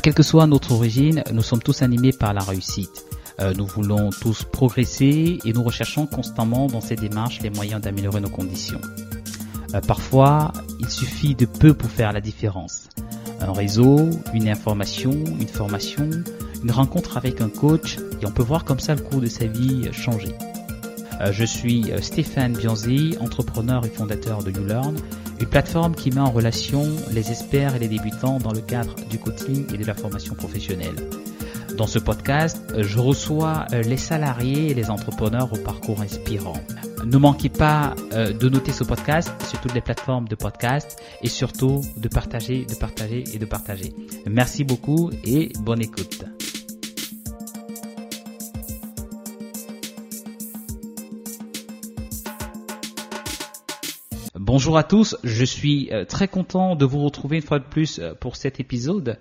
quelle que soit notre origine, nous sommes tous animés par la réussite. nous voulons tous progresser et nous recherchons constamment dans ces démarches les moyens d'améliorer nos conditions. parfois, il suffit de peu pour faire la différence. Un réseau, une information, une formation, une rencontre avec un coach et on peut voir comme ça le cours de sa vie changer. Euh, je suis euh, Stéphane Bianzi, entrepreneur et fondateur de YouLearn, une plateforme qui met en relation les experts et les débutants dans le cadre du coaching et de la formation professionnelle. Dans ce podcast, euh, je reçois les salariés et les entrepreneurs au parcours inspirant. Ne manquez pas de noter ce podcast sur toutes les plateformes de podcast et surtout de partager, de partager et de partager. Merci beaucoup et bonne écoute. Bonjour à tous, je suis euh, très content de vous retrouver une fois de plus euh, pour cet épisode.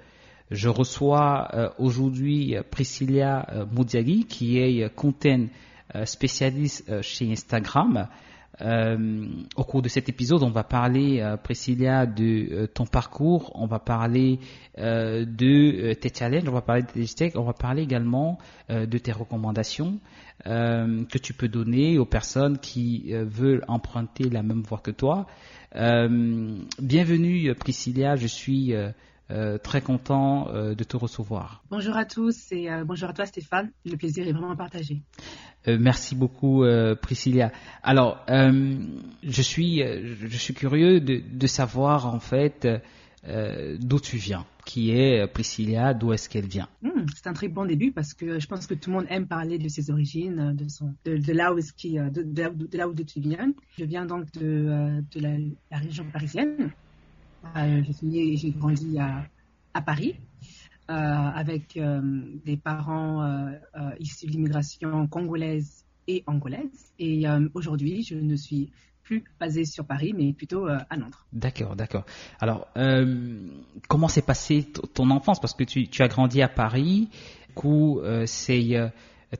Je reçois euh, aujourd'hui Priscilla Moudiagui qui est content spécialiste chez Instagram. Au cours de cet épisode, on va parler, Priscilla, de ton parcours, on va parler de tes challenges, on va parler de tes on va parler également de tes recommandations. Euh, que tu peux donner aux personnes qui euh, veulent emprunter la même voie que toi. Euh, bienvenue Priscilla, je suis très content de te recevoir. Bonjour à tous et bonjour à toi Stéphane, le plaisir est vraiment partagé. merci beaucoup Priscilla. Alors, je suis je suis curieux de, de savoir en fait d'où tu viens qui est Priscilla, d'où est-ce qu'elle vient? Hmm, C'est un très bon début parce que je pense que tout le monde aime parler de ses origines, de, son, de, là, où qui, euh, de, de, là où tu viens. Je viens donc de, euh, de la, région parisienne. Euh, j'ai grandi à, à Paris. Euh, avec des parents issus de l'immigration congolaise et angolaise. Et aujourd'hui, je ne suis plus basé sur Paris, mais plutôt euh, à Londres. D'accord, d'accord. Alors, euh, comment s'est passée ton enfance? Parce que tu, as grandi à Paris, du coup, euh,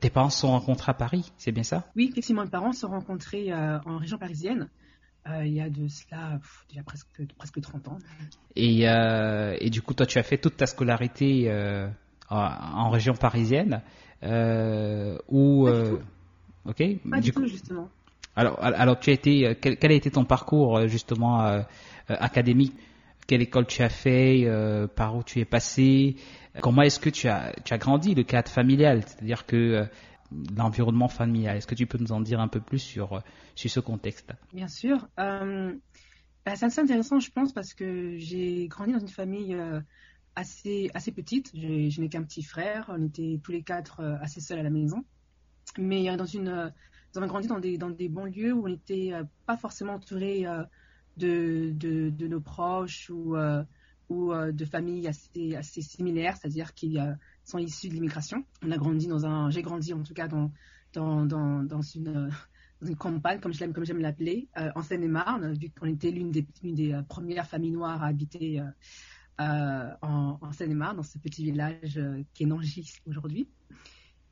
tes parents se sont rencontrés à Paris, c'est bien ça? Oui, effectivement, mes parents se sont rencontrés en région parisienne. Il y a de cela déjà presque, presque 30 ans. Et, et, du coup, toi, tu as fait toute ta scolarité en, région parisienne ou Ok. Pas du, coup, justement. Alors, alors tu as été, euh, quel, a été ton parcours euh, justement euh, académique? Quelle école tu as fait Par où tu es passé? Comment est-ce que tu as, tu as grandi le cadre familial? C'est-à-dire que l'environnement familial. Est-ce que tu peux nous en dire un peu plus sur, sur ce contexte? Bien sûr. Euh, bah, c'est assez intéressant, je pense, parce que j'ai grandi dans une famille assez, assez petite. Je n'ai qu'un petit frère. On était tous les quatre assez seuls à la maison. Mais dans une nous avons grandi dans des, dans des banlieues où on n'était euh, pas forcément entouré euh, de, de, nos proches ou, euh, ou de familles assez, assez similaires, c'est-à-dire qui sont issus de l'immigration. Dans j'ai grandi en tout cas dans, dans, dans, dans une, une campagne, comme j'aime comme j'aime l'appeler, en Seine-et-Marne, vu qu'on était l'une des, des premières familles noires à habiter en, en Seine-et-Marne, dans ce petit village qui est Nangis aujourd'hui.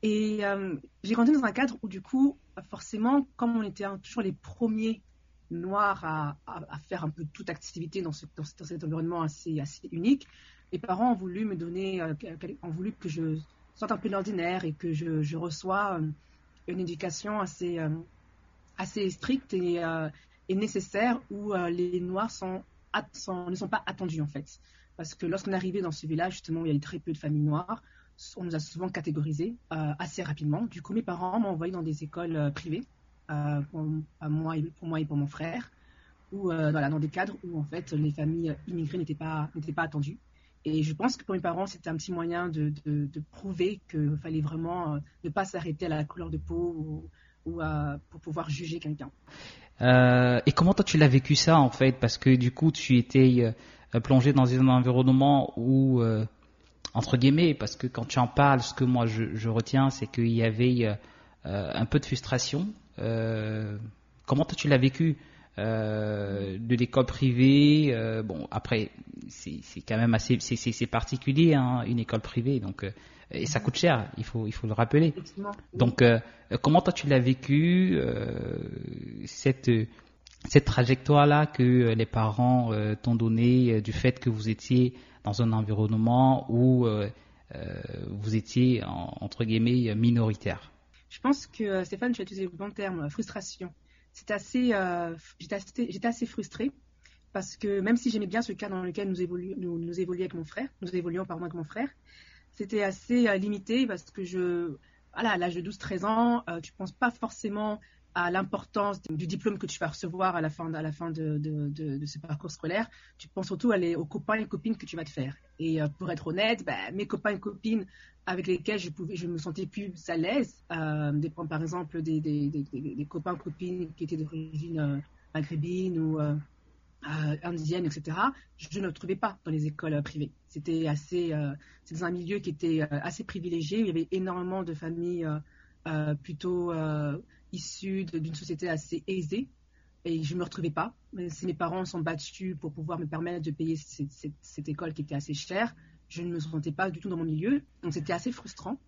Et euh, j'ai grandi dans un cadre où, du coup, forcément, comme on était toujours les premiers noirs à, faire un peu toute activité dans, ce, dans, cet environnement assez, unique, mes parents ont voulu me donner, euh, ont voulu que je sorte un peu de l'ordinaire et que je, je reçois euh, une éducation assez, assez stricte et, nécessaire où les noirs ne sont pas attendus, en fait. Parce que lorsqu'on est arrivé dans ce village, justement, où il y avait très peu de familles noires, on nous a souvent catégorisés euh, assez rapidement. Du coup, mes parents m'ont envoyé dans des écoles euh, privées euh, pour, moi et, pour mon frère, ou voilà, dans des cadres où en fait les familles immigrées n'étaient pas n'étaient pas attendues. Et je pense que pour mes parents, c'était un petit moyen de, de, prouver qu'il fallait vraiment ne pas s'arrêter à la couleur de peau ou, ou pour pouvoir juger quelqu'un. et comment toi tu l'as vécu ça en fait? Parce que du coup, tu étais plongé dans un environnement où entre guillemets, parce que quand tu en parles, ce que moi je, retiens, c'est qu'il y avait euh, euh, un peu de frustration. Euh, comment toi tu l'as vécu de l'école privée Bon, après, c'est quand même assez, c'est particulier, hein, une école privée, donc et ça coûte cher, il faut, il faut le rappeler. Donc, comment toi tu l'as vécu cette cette trajectoire là que les parents t'ont donné du fait que vous étiez dans un environnement où vous étiez, entre guillemets, minoritaire? Je pense que, Stéphane, tu as utilisé le bon terme, frustration. Assez, j'étais assez, frustrée parce que même si j'aimais bien ce cas dans lequel nous, évoluions, nous, avec mon frère, nous évoluons pardon, avec mon frère, c'était assez euh, limité parce que je, voilà, à l'âge de 12-13 ans, tu euh, tu penses pas forcément à l'importance du diplôme que tu vas recevoir à la fin, à de, ce parcours scolaire. Tu penses surtout aux copains et copines que tu vas te faire. Et euh, pour être honnête, bah, mes copains et copines avec lesquels je, pouvais, me sentais plus à l'aise, des, par exemple des, des, des, copines qui étaient d'origine maghrébine ou euh, indienne, etc., je ne trouvais pas dans les écoles euh, privées. C'était assez, euh, dans un milieu qui était assez privilégié, où il y avait énormément de familles plutôt issues d'une société assez aisée, et je ne me retrouvais pas. Si mes parents sont battus pour pouvoir me permettre de payer cette, école qui était assez chère, je ne me sentais pas du tout dans mon milieu, donc c'était assez frustrant.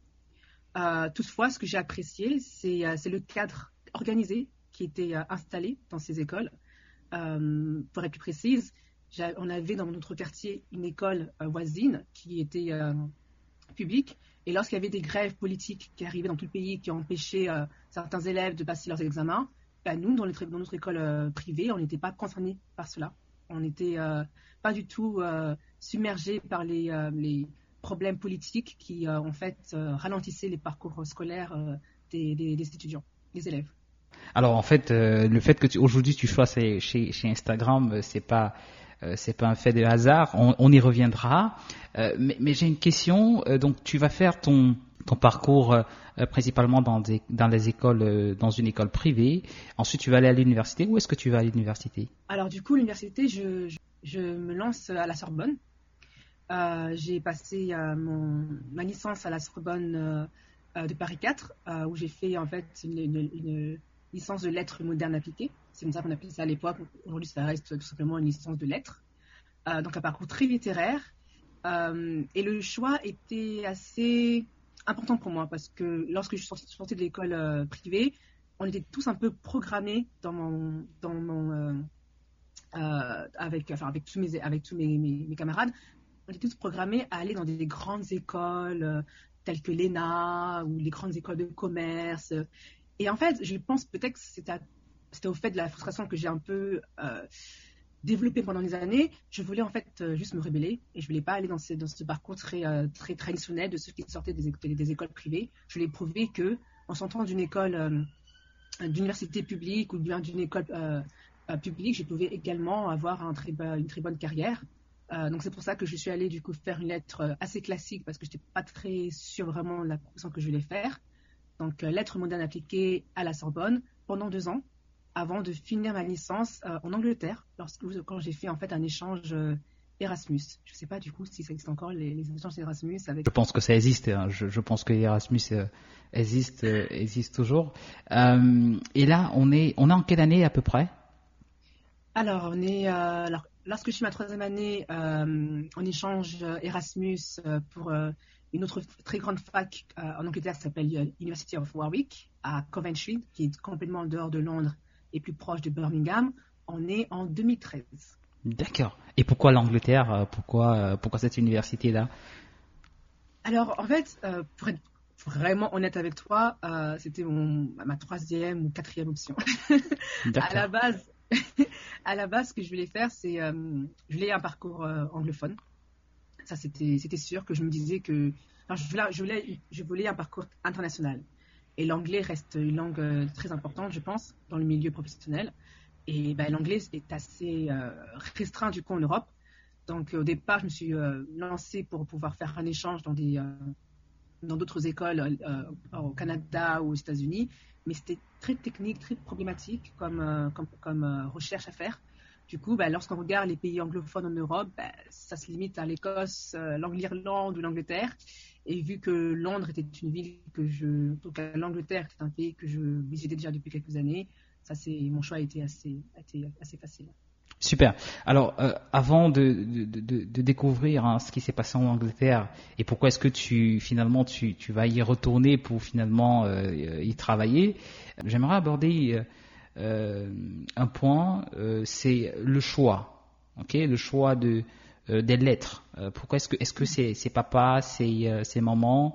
toutefois, ce que j'ai apprécié, c'est le cadre organisé qui était installé dans ces écoles. Euh, pour être plus précise, on avait dans notre quartier une école euh, voisine qui était euh, publique. Et lorsqu'il y avait des grèves politiques qui arrivaient dans tout le pays, qui empêchaient certains élèves de passer leurs examens, ben, nous, dans, notre école privée, on n'était pas concernés par cela. On n'était pas du tout submergés par les, problèmes politiques qui, en fait, ralentissaient les parcours scolaires des étudiants, des élèves. Alors en fait, euh, le fait que aujourd'hui tu sois chez, chez Instagram, euh, c'est pas euh, c'est pas un fait de hasard. On, y reviendra. mais, j'ai une question. donc tu vas faire ton parcours principalement dans les écoles dans une école privée. Ensuite tu vas aller à l'université. Où est-ce que tu vas à l'université? Alors du coup l'université, je, me lance à la Sorbonne. j'ai passé ma licence à la Sorbonne de Paris 4, où j'ai fait en fait une licence de lettres modernes appliquées. C'est comme ça qu'on appelait ça à l'époque. Aujourd'hui, ça reste tout simplement une licence de lettres. Euh, donc un parcours très littéraire. Euh, et le choix était assez important pour moi parce que lorsque je suis sortie, de l'école euh, privée, on était tous un peu programmés mon, avec, enfin, avec tous, mes, avec tous mes, camarades, on était tous programmés à aller dans des grandes écoles telles que l'ENA ou les grandes écoles de commerce. Et en fait, je pense peut-être que c'était au fait de la frustration que j'ai un peu euh, développée pendant des années. Je voulais en fait euh, juste me rébeller et je voulais pas aller dans ce, parcours très, euh, très traditionnel de ceux qui sortaient des, écoles privées. Je voulais prouver que en sortant d'une école, d'université publique ou bien d'une école publique, je pouvais également avoir une très bonne carrière. donc c'est pour ça que je suis allée du coup faire une lettre assez classique parce que je n'étais pas très sûre vraiment de la profession que je voulais faire donc euh, lettres modernes appliquées à la Sorbonne pendant deux ans avant de finir ma licence euh, en Angleterre lorsque quand j'ai fait en fait un échange euh, Erasmus. Je ne sais pas du coup si ça existe encore les, échanges Erasmus avec. Je pense que ça existe. Hein. Je, pense que Erasmus existe existe toujours. et là, on est on est en quelle année à peu près? Alors on est alors lorsque je suis ma troisième année en échange Erasmus pour une autre très grande fac euh, en Angleterre s'appelle euh, University of Warwick à Coventry, qui est complètement en dehors de Londres et plus proche de Birmingham. On est en 2013. D'accord. Et pourquoi l'Angleterre euh, pourquoi, pourquoi cette université-là? Alors, en fait, pour être vraiment honnête avec toi, c'était ma troisième ou quatrième option. à la base, à la base, ce que je voulais faire, c'est je voulais un parcours anglophone. Ça, c'était sûr que je me disais que je, voulais, un parcours international. Et l'anglais reste une langue euh, très importante, je pense, dans le milieu professionnel. Et ben, l'anglais est assez euh, restreint du coup en Europe. Donc au départ, je me suis euh, lancée pour pouvoir faire un échange dans des dans d'autres écoles au Canada ou aux États-Unis, mais c'était très technique, très problématique comme, comme recherche à faire. Du coup, bah, lorsqu'on regarde les pays anglophones en Europe, bah, ça se limite à l'Écosse, euh, l'Irlande ou l'Angleterre. Et vu que Londres était une ville que je, tout cas l'Angleterre était un pays que je visitais déjà depuis quelques années, ça mon choix a été assez, assez facile. Super. Alors, euh, avant de, de, découvrir hein, ce qui s'est passé en Angleterre et pourquoi est-ce que tu finalement tu, tu, vas y retourner pour finalement euh, y travailler, j'aimerais aborder euh, un point, euh, c'est le choix. ok le choix de, des lettres Pourquoi est-ce que est-ce que c'est c'est papa, c'est c'est maman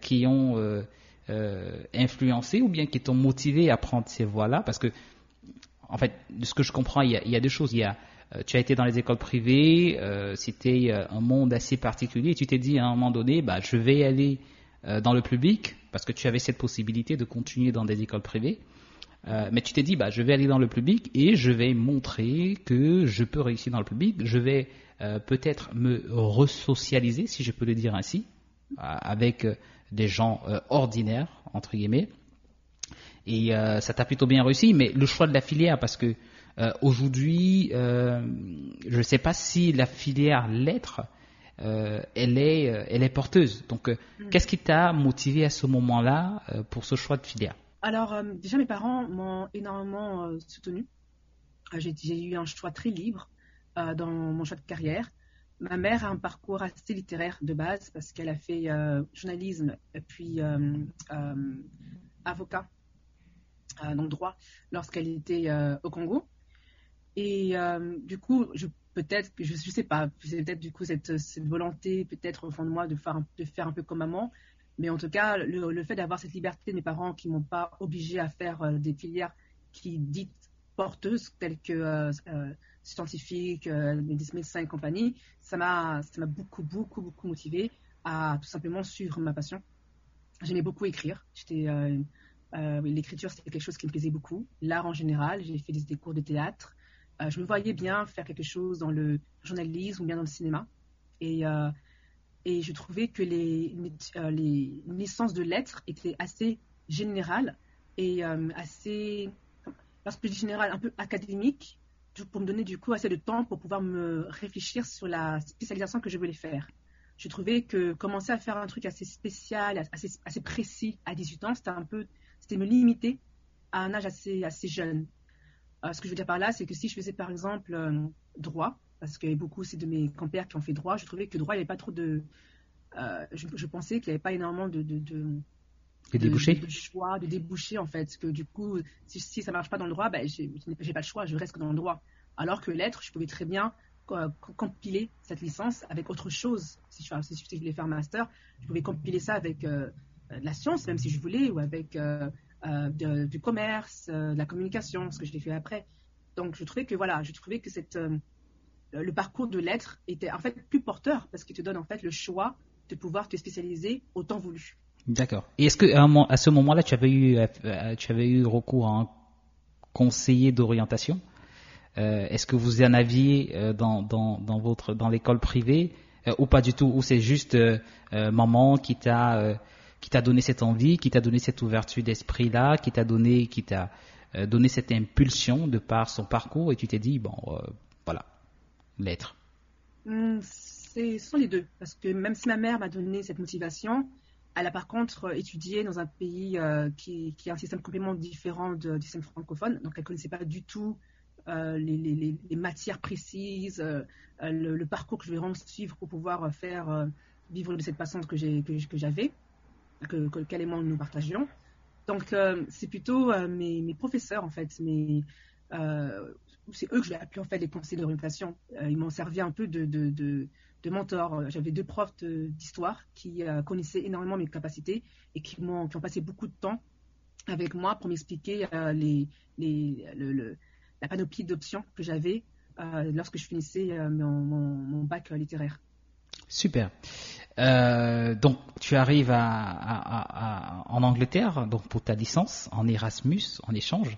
qui ont influencé ou bien qui t'ont motivé à prendre ces voies-là? Parce que en fait, de ce que je comprends, il y a, deux choses. Il y a tu as été dans les écoles privées, c'était un monde assez particulier. tu t'es dit à un moment donné, bah, je vais aller dans le public parce que tu avais cette possibilité de continuer dans des écoles privées. Euh, mais tu t'es dit, bah, je vais aller dans le public et je vais montrer que je peux réussir dans le public. Je vais euh, peut-être me resocialiser, si je peux le dire ainsi, euh, avec des gens ordinaires, entre guillemets. Et ça t'a plutôt bien réussi. Mais le choix de la filière, parce que aujourd'hui, je ne sais pas si la filière lettres, elle, est, elle est porteuse. Donc, mm. qu'est-ce qui t'a motivé à ce moment-là pour ce choix de filière? Alors, euh, déjà, mes parents m'ont énormément euh, soutenu. Euh, j'ai eu un choix très libre dans mon choix de carrière. Ma mère a un parcours assez littéraire de base parce qu'elle a fait journalisme et puis avocat, donc droit, lorsqu'elle était au Congo. Et du coup, je peut-être, je ne sais pas, c'est peut-être du coup cette, volonté, peut-être au fond de moi, de faire un peu comme maman, mais en tout cas, le, fait d'avoir cette liberté de mes parents qui m'ont pas obligé à faire euh, des filières qui dites porteuses telles que euh, euh, scientifiques, médecins et compagnie, ça m'a ça m'a beaucoup beaucoup beaucoup motivé à tout simplement suivre ma passion. J'aimais beaucoup écrire. J'étais l'écriture c'était quelque chose qui me plaisait beaucoup. L'art en général, j'ai fait des, cours de théâtre. je me voyais bien faire quelque chose dans le journalisme ou bien dans le cinéma. Et et je trouvais que les, euh, les naissances de lettres étaient assez générales et euh, assez, lorsque je dis général, un peu académique, pour me donner du coup assez de temps pour pouvoir me réfléchir sur la spécialisation que je voulais faire. Je trouvais que commencer à faire un truc assez spécial, assez, assez précis à 18 ans, c'était un peu, c'était me limiter à un âge assez, assez jeune. Euh, ce que je veux dire par là, c'est que si je faisais par exemple droit, parce qu'il y avait beaucoup aussi de mes compères qui ont fait droit. Je trouvais que droit, il n'y avait pas trop de. Euh, je, pensais qu'il n'y avait pas énormément de, de, de, débouchés. de, choix, de débouchés en fait. Que du coup, si, si ça ne marche pas dans le droit, ben, je n'ai pas le choix, je reste dans le droit. Alors que l'être, je pouvais très bien compiler cette licence avec autre chose. Si je, si je voulais faire un master, je pouvais compiler ça avec euh, de la science, même si je voulais, ou avec euh, du commerce, de la communication, ce que je l'ai fait après. Donc je trouvais que voilà, je trouvais que cette euh, le parcours de lettres était en fait plus porteur parce qu'il te donne en fait le choix de pouvoir te spécialiser au temps voulu. D'accord. Et est-ce que à, ce moment-là, tu avais eu, euh, tu avais eu recours à un conseiller d'orientation? Euh, Est-ce que vous en aviez dans, dans, dans votre dans l'école privée ou pas du tout Ou c'est juste maman qui t'a qui t'a donné cette envie, qui t'a donné cette ouverture d'esprit là, qui t'a donné qui t'a donné cette impulsion de par son parcours et tu t'es dit bon voilà l'être hmm, Ce sont les deux. Parce que même si ma mère m'a donné cette motivation, elle a par contre étudié dans un pays euh, qui, a un système complètement différent du système francophone. Donc elle ne connaissait pas du tout euh, les, matières précises, euh, le, parcours que je vais vraiment suivre pour pouvoir faire vivre de cette passion que j'avais, que, que, qu'elle et moi nous partagions. Donc c'est plutôt mes, mes, professeurs en fait, mes, c'est eux que je vais appeler en fait les conseillers d'orientation. Euh, ils m'ont servi un peu de, de, de, mentor. J'avais deux profs d'histoire qui euh, connaissaient énormément mes capacités et qui, ont passé beaucoup de temps avec moi pour m'expliquer euh, les, les, le, la panoplie d'options que j'avais lorsque je finissais mon, mon, bac littéraire. Super. donc, tu arrives à, en Angleterre donc pour ta licence en Erasmus, en échange.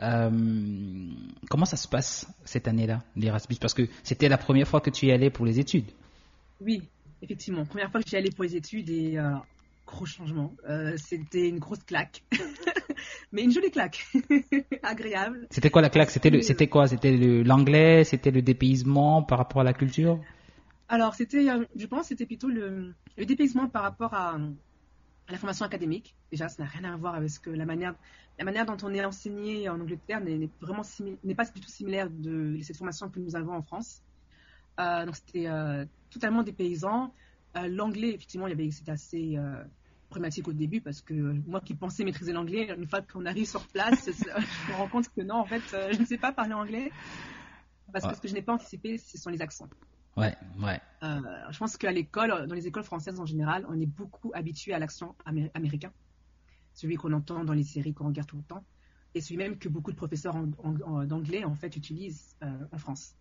Euh, comment ça se passe cette année-là, l'Erasmus Parce que c'était la première fois que tu y allais pour les études. Oui, effectivement. Première fois que j'y allais pour les études et euh, gros changement. Euh, c'était une grosse claque. Mais une jolie claque. Agréable. C'était quoi la claque? C'était quoi? C'était l'anglais? C'était le dépaysement par rapport à la culture? Alors, c'était, je pense, c'était plutôt le, le dépaysement par rapport à la formation académique. Déjà, ça n'a rien à voir avec ce que la manière, la manière dont on est enseigné en Angleterre n'est vraiment n'est pas du tout similaire de cette formation que nous avons en France. Euh, donc c'était euh, totalement des paysans. Euh, l'anglais, effectivement, il y avait c'était assez problématique au début parce que moi qui pensais maîtriser l'anglais, une fois qu'on arrive sur place, je me rends compte que non, en fait, je ne sais pas parler anglais parce que ce que je n'ai pas anticipé, ce sont les accents. Ouais, ouais. je pense qu'à l'école, dans les écoles françaises en général, on est beaucoup habitué à l'accent américain, celui qu'on entend dans les séries qu'on regarde tout le temps, et celui même que beaucoup de professeurs d'anglais en fait utilisent en France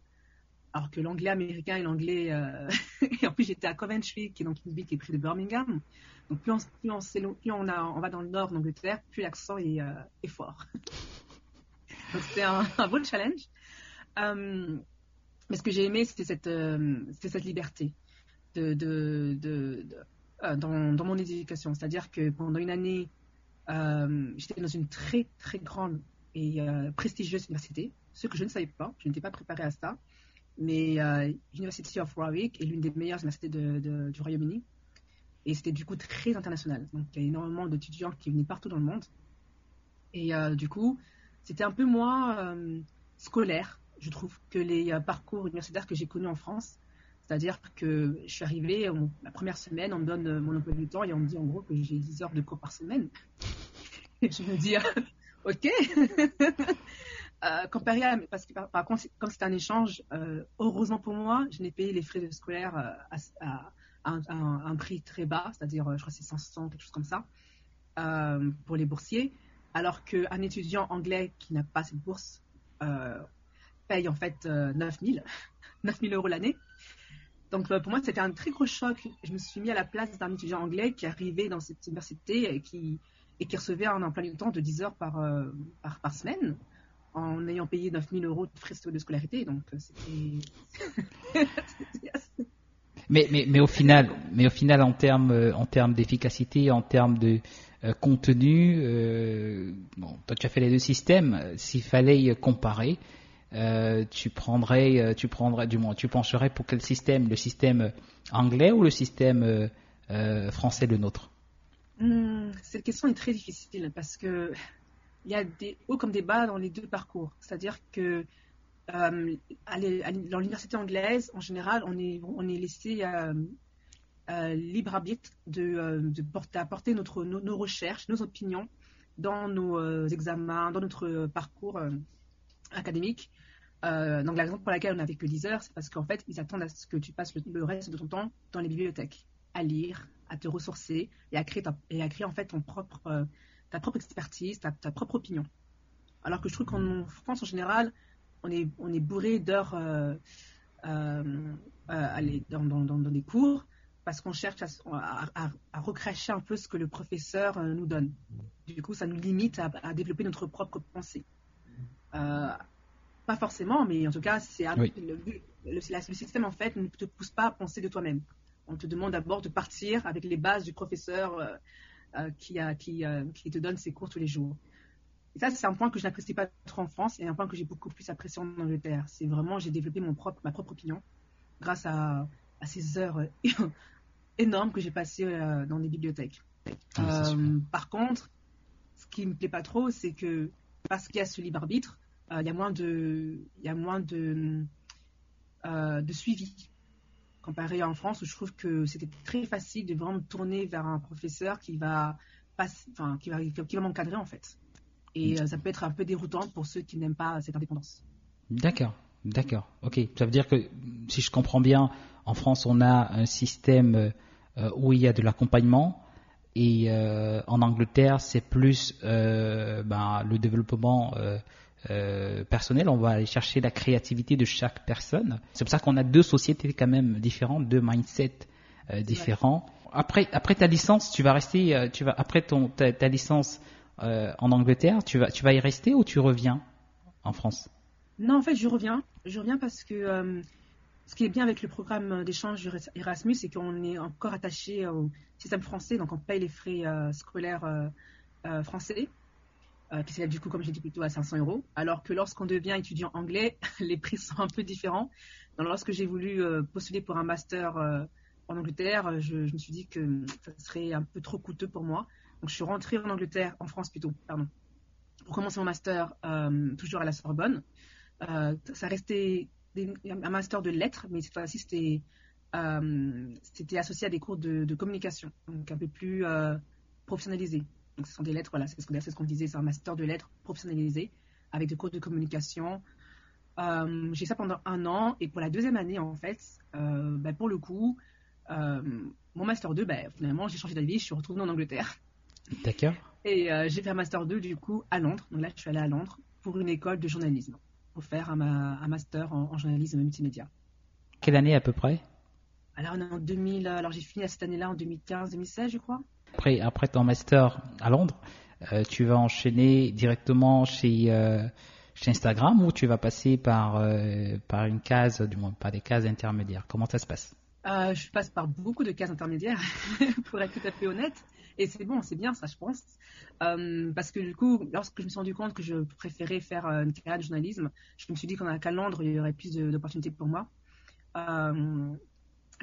alors que l'anglais américain et l'anglais. Euh, et en plus, j'étais à Coventry, qui est donc une ville qui est près de Birmingham. Donc, plus on, va dans le nord d'Angleterre, plus l'accent est, euh, fort. donc, c'était un, bon challenge. Euh, mais ce que j'ai aimé, c'était cette, cette liberté de, dans, mon éducation. C'est-à-dire que pendant une année, j'étais dans une très, très grande et prestigieuse université, ce que je ne savais pas. Je n'étais pas préparée à ça mais euh, University of Warwick est l'une des meilleures universités du Royaume-Uni. Et c'était du coup très international. Donc il y a énormément d'étudiants qui venaient partout dans le monde. Et euh, du coup, c'était un peu moins euh, scolaire, je trouve, que les parcours universitaires que j'ai connus en France. C'est-à-dire que je suis arrivée, la première semaine, on me donne mon emploi du temps et on me dit en gros que j'ai 10 heures de cours par semaine. Et je me dis, ok, euh, comparé à, parce que par, contre, comme c'est un échange, euh, heureusement pour moi, je n'ai payé les frais de scolaire euh, à, un, prix très bas, c'est-à-dire, je crois que c'est 500, quelque chose comme ça, pour les boursiers, alors qu'un étudiant anglais qui n'a pas cette bourse paye en fait 9000, 9000 euros l'année. Donc pour moi, c'était un très gros choc. Je me suis mis à la place d'un étudiant anglais qui arrivait dans cette université et qui, et recevait un emploi du temps de 10 heures par, par, par semaine en ayant payé 9000 euros de frais de scolarité. Donc, euh, c'était. mais, mais, mais, au final, mais au final, en termes euh, en termes d'efficacité, en termes de euh, contenu, bon, toi tu as fait les deux systèmes. S'il fallait comparer, tu prendrais, tu prendrais, du moins, tu pencherais pour quel système? Le système anglais ou le système français, le nôtre? Hmm, Cette question est très difficile parce que il y a des hauts comme des bas dans les deux parcours. C'est-à-dire que euh, dans l'université anglaise, en général, on est, on est laissé euh, euh, libre arbitre de, de porter, apporter notre, nos, recherches, nos opinions dans nos examens, dans notre parcours académique. Donc la raison pour laquelle on n'a que 10 heures, c'est parce qu'en fait, ils attendent à ce que tu passes le, reste de ton temps dans les bibliothèques, à lire, à te ressourcer et à créer, et à créer en fait ton propre ta propre expertise, ta, propre opinion. Alors que je trouve qu'en France, en général, on est, on est bourré d'heures euh, euh, euh dans, dans, dans, des cours parce qu'on cherche à, à, recracher un peu ce que le professeur euh, nous donne. Du coup, ça nous limite à, développer notre propre pensée. Pas forcément, mais en tout cas, c'est le, le, système en fait ne te pousse pas à penser de toi-même. On te demande d'abord de partir avec les bases du professeur euh, qui, a, qui, euh, qui, te donne ses cours tous les jours. Et ça, c'est un point que je n'apprécie pas trop en France et un point que j'ai beaucoup plus apprécié en Angleterre. C'est vraiment, j'ai développé mon propre, ma propre opinion grâce à, à ces heures énormes que j'ai passées euh, dans les bibliothèques. par contre, ce qui me plaît pas trop, c'est que parce qu'il y a ce libre arbitre, il y a moins de, y a moins de, de suivi comparé en France où je trouve que c'était très facile de vraiment me tourner vers un professeur qui va, qui va, qui va m'encadrer en fait. Et euh, ça peut être un peu déroutant pour ceux qui n'aiment pas cette indépendance. D'accord, d'accord. Ok, ça veut dire que si je comprends bien, en France on a un système euh, où il y a de l'accompagnement. Et euh, en Angleterre, c'est plus ben, le développement euh, personnel, on va aller chercher la créativité de chaque personne. C'est pour ça qu'on a deux sociétés quand même différentes, deux mindsets euh, différents. Après, après ta licence, tu vas rester, euh, tu vas après ton ta, licence en Angleterre, tu vas tu vas y rester ou tu reviens en France? Non, en fait, je reviens. Je reviens parce que ce qui est bien avec le programme d'échange Erasmus, c'est qu'on est encore attaché au système français, donc on paye les frais scolaires français euh, qui s'élève du coup, comme j'ai dit, plutôt à 500 euros. Alors que lorsqu'on devient étudiant anglais, les prix sont un peu différents. Lorsque j'ai voulu euh, postuler pour un master euh, en Angleterre, euh, je, me suis dit que ça serait un peu trop coûteux pour moi. Donc, je suis rentrée en Angleterre, en France plutôt, pardon, pour commencer mon master toujours à la Sorbonne. ça restait un master de lettres, mais cette fois-ci, c'était c'était associé à des cours de, de communication, donc un peu plus professionnalisés. Donc, ce sont des lettres, voilà, c'est ce qu'on disait, c'est un master de lettres professionnalisé avec des cours de communication. j'ai fait ça pendant un an et pour la deuxième année, en fait, bah, pour le coup, mon Master 2, bah, finalement, j'ai changé d'avis, je suis retournée en Angleterre. D'accord. Et j'ai fait un Master 2, du coup, à Londres. Donc là, je suis allée à Londres pour une école de journalisme, pour faire un, un master en, journalisme multimédia. Quelle année à peu près? Alors, on est en 2000, alors j'ai fini cette année-là en 2015-2016, je crois. Après, après ton master à Londres, euh, tu vas enchaîner directement chez, euh, chez Instagram ou tu vas passer par, euh, par une case, du moins par des cases intermédiaires? Comment ça se passe? Je passe par beaucoup de cases intermédiaires, pour être tout à fait honnête. Et c'est bon, c'est bien ça, je pense. parce que du coup, lorsque je me suis rendu compte que je préférais faire une carrière de journalisme, je me suis dit qu'à Londres, il y aurait plus d'opportunités pour moi.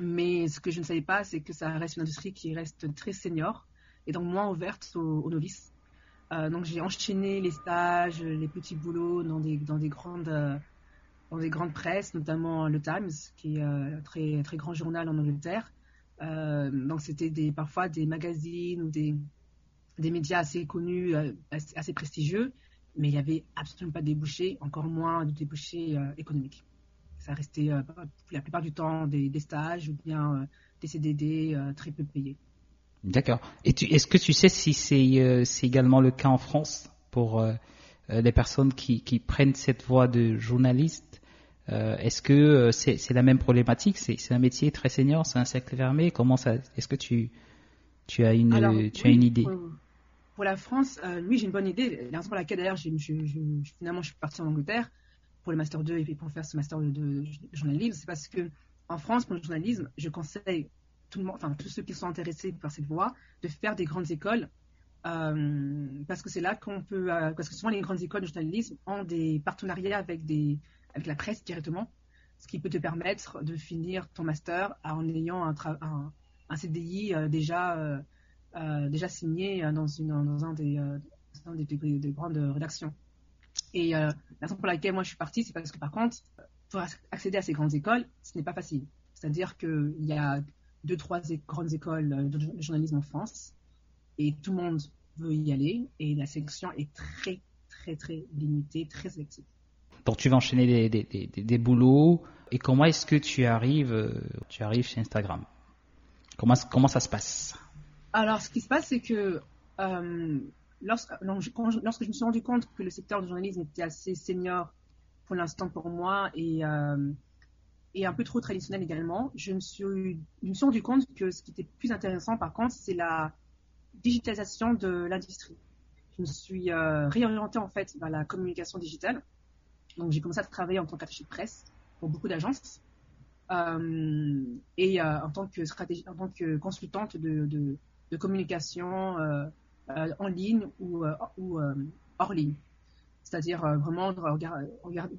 mais ce que je ne savais pas, c'est que ça reste une industrie qui reste très senior et donc moins ouverte aux novices. Euh, donc j'ai enchaîné les stages, les petits boulots dans des, grandes euh, dans presses, notamment le Times, qui est un euh, très très grand journal en Angleterre. Donc c'était parfois des magazines ou des médias assez connus, assez, prestigieux, mais il n'y avait absolument pas de débouchés, encore moins de débouchés économiques. Ça restait la plupart du temps des, stages ou bien des CDD très peu payés. D'accord. Est-ce que tu sais si c'est euh, également le cas en France pour euh, euh, les personnes qui, prennent cette voie de journaliste Est-ce que c'est la même problématique? C'est un métier très senior, c'est un cercle fermé. Comment ça Est-ce que tu, tu as une, tu as une idée? pour, la France, oui, j'ai une bonne idée. La raison pour laquelle d'ailleurs, finalement, je suis partie en Angleterre pour le master 2 et pour faire ce master de, de journalisme, c'est parce que en France, pour le journalisme, je conseille tout le monde, enfin tous ceux qui sont intéressés par cette voie, de faire des grandes écoles, euh, parce que c'est là qu'on peut, euh, parce que souvent les grandes écoles de journalisme ont des partenariats avec des, avec la presse directement, ce qui peut te permettre de finir ton master en ayant un, un, CDI euh, déjà, déjà signé dans un des, dans des, des, grandes rédactions. Et la raison pour laquelle moi je suis partie, c'est parce que par contre, pour accéder à ces grandes écoles, ce n'est pas facile. C'est-à-dire qu'il y a deux, trois grandes écoles euh, de journalisme en France. Et tout le monde veut y aller. Et la sélection est très, très, très limitée, très sélective. Donc tu vas enchaîner des, des, boulots. Et comment est-ce que tu arrives, euh, tu arrives chez Instagram? Comment, ça se passe? Alors, ce qui se passe, c'est que euh, lorsque, je me suis rendu compte que le secteur du journalisme était assez senior pour l'instant pour moi et et un peu trop traditionnel également, je me suis, je me suis rendu compte que ce qui était plus intéressant, par contre, c'est la digitalisation de l'industrie. Je me suis euh, réorientée en fait vers la communication digitale. Donc j'ai commencé à travailler en tant qu'attaché de presse pour beaucoup d'agences euh, et euh, en tant que en tant que consultante de, de, de communication euh, en ligne ou, hors ligne c'est-à-dire vraiment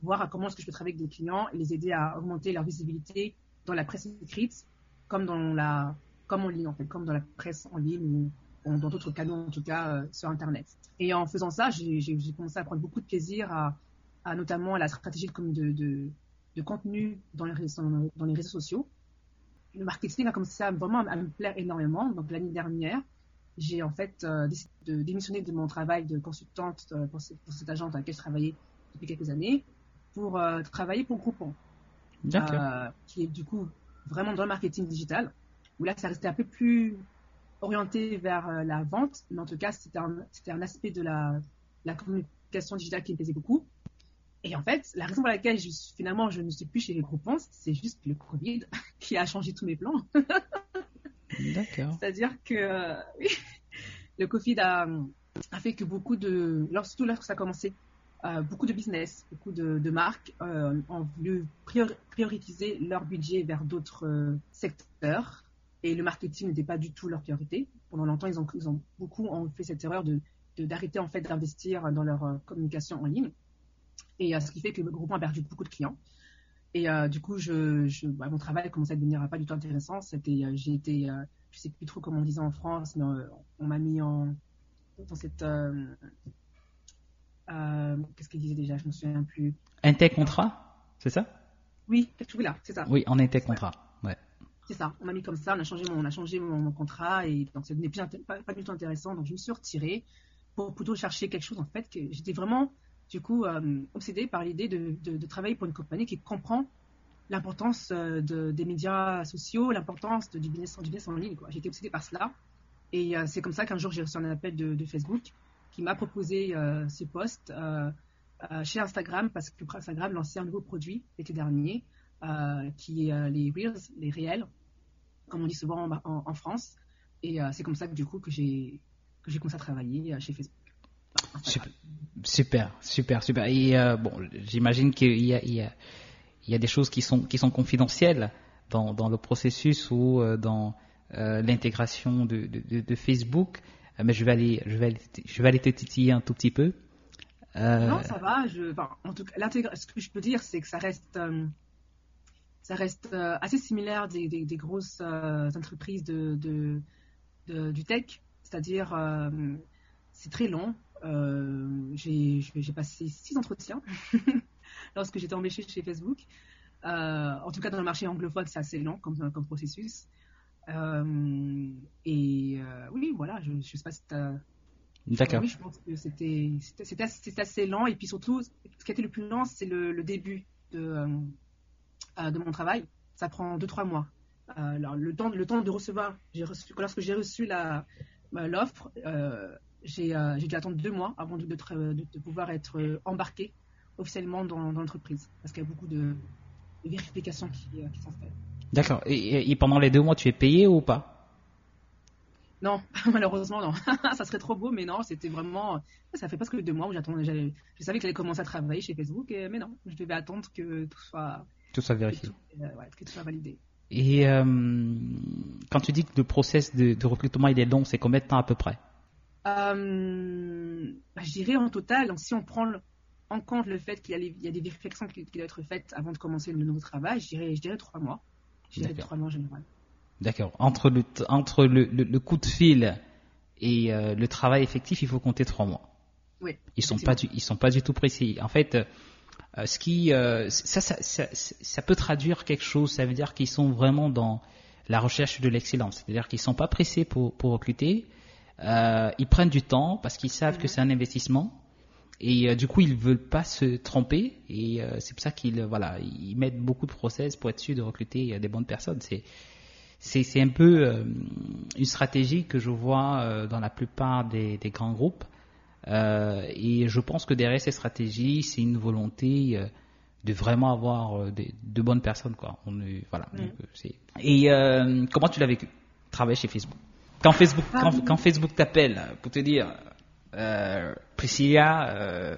voir comment est-ce que je peux travailler avec des clients et les aider à augmenter leur visibilité dans la presse écrite, comme dans la, comme en ligne en fait, comme dans la presse en ligne ou, dans d'autres canaux en tout cas sur Internet. Et en faisant ça, j'ai commencé à prendre beaucoup de plaisir à, à notamment à la stratégie de, de, de, contenu dans les, réseaux, dans les réseaux sociaux. Le marketing a commencé à vraiment à me plaire énormément. Donc l'année dernière, j'ai en fait euh, décidé de démissionner de mon travail de consultante euh, pour, cette agence à laquelle je travaillais depuis quelques années pour euh, travailler pour Groupon. qui est du coup vraiment dans le marketing digital, où là, ça restait un peu plus orienté vers la vente, mais en tout cas, c'était un, un, aspect de la, la, communication digitale qui me plaisait beaucoup. Et en fait, la raison pour laquelle je, finalement je ne suis plus chez les Groupons, c'est juste le Covid qui a changé tous mes plans. D'accord. C'est-à-dire que euh, le Covid a, a, fait que beaucoup de, surtout lorsque ça a commencé, euh, beaucoup de business, beaucoup de, marques euh, ont voulu prioriser leur budget vers d'autres secteurs et le marketing n'était pas du tout leur priorité. Pendant longtemps, ils ont, ils ont beaucoup ont fait cette erreur de d'arrêter en fait d'investir dans leur communication en ligne. Et ce qui fait que le groupe a perdu beaucoup de clients. Et euh, du coup, je, je bah, mon travail commençait à devenir pas du tout intéressant. C'était, euh, j'ai été, euh, je sais plus trop comment on disait en France, mais on m'a mis en dans cette, qu'est-ce qu'il disait déjà? Je me souviens plus. Intercontrat, c'est ça? Oui, là, c'est ça. Oui, en intercontrat, ouais. C'est ça. On m'a mis comme ça, on a changé mon, on a changé mon, contrat et donc ça devenait pas, pas, du tout intéressant. Donc je me suis retirée pour plutôt chercher quelque chose en fait que j'étais vraiment du coup obsédée par l'idée de, travailler pour une compagnie qui comprend l'importance des médias sociaux, l'importance du business, business en ligne. J'étais obsédée par cela. Et c'est comme ça qu'un jour j'ai reçu un appel de, Facebook qui m'a proposé ce poste chez Instagram parce que Instagram lançait un nouveau produit l'été dernier qui est les Reels, les réels, comme on dit souvent en, France. Et c'est comme ça que du coup que j'ai commencé à travailler chez Facebook. Super, super, super. Et euh, bon, j'imagine qu'il y a, des choses qui sont, confidentielles dans, le processus ou euh, dans euh, l'intégration de, Facebook, mais je vais aller, te titiller un tout petit peu. Non, ça va. En tout cas, ce que je peux dire, c'est que ça reste, assez similaire des, grosses entreprises du tech, c'est-à-dire c'est très long. Euh, j'ai passé six entretiens lorsque j'étais embauchée chez Facebook. Euh, en tout cas, dans le marché anglophone, c'est assez long comme, comme processus. Euh, et oui, voilà, je ne sais pas si tu as. D'accord. Oui, je pense que c'était assez, assez, lent. Et puis surtout, ce qui a été le plus lent, c'est le, début de, de mon travail. Ça prend 2-3 mois. alors, le, temps, le temps de recevoir, reçu, lorsque j'ai reçu l'offre, euh, j'ai dû attendre deux mois avant de, de, pouvoir être euh, embarqué officiellement dans, l'entreprise, parce qu'il y a beaucoup de, vérifications qui, euh, qui faites. D'accord. Et, pendant les deux mois, tu es payé ou pas? Non, malheureusement non. ça serait trop beau, mais non, c'était vraiment. Ça fait presque deux mois où j'attendais. Je savais que j'allais commencer à travailler chez Facebook, mais non, je devais attendre que tout soit. Tout soit vérifié. Que tout, soit validé. Et quand tu dis que le process de, de recrutement il est long, c'est combien de temps à peu près? Euh, bah, je dirais en total, si on prend en compte le fait qu'il y, a des vérifications qui, doivent être faites avant de commencer le nouveau travail, je dirais, je dirais trois mois. Je dirais trois mois en général. D'accord. Entre, le, entre le, le, coup de fil et euh, le travail effectif, il faut compter trois mois. Oui. Ils sont pas ils sont pas du tout précis. En fait, euh, ce qui, ça, ça, ça, ça, peut traduire quelque chose. Ça veut dire qu'ils sont vraiment dans la recherche de l'excellence. C'est-à-dire qu'ils sont pas pressés pour, pour recruter. Euh, ils prennent du temps parce qu'ils savent que c'est un investissement et euh, du coup ils veulent pas se tromper et euh, c'est pour ça qu'ils voilà ils mettent beaucoup de process pour être sûr de recruter des bonnes personnes. C'est c'est un peu une stratégie que je vois dans la plupart des, des grands groupes et je pense que derrière ces stratégies c'est une volonté de vraiment avoir de bonnes personnes quoi. On, voilà. Et comment tu l'as vécu? Travailler chez Facebook quand Facebook, ah, quand, Facebook t'appelle pour te dire, euh, Priscilla, euh,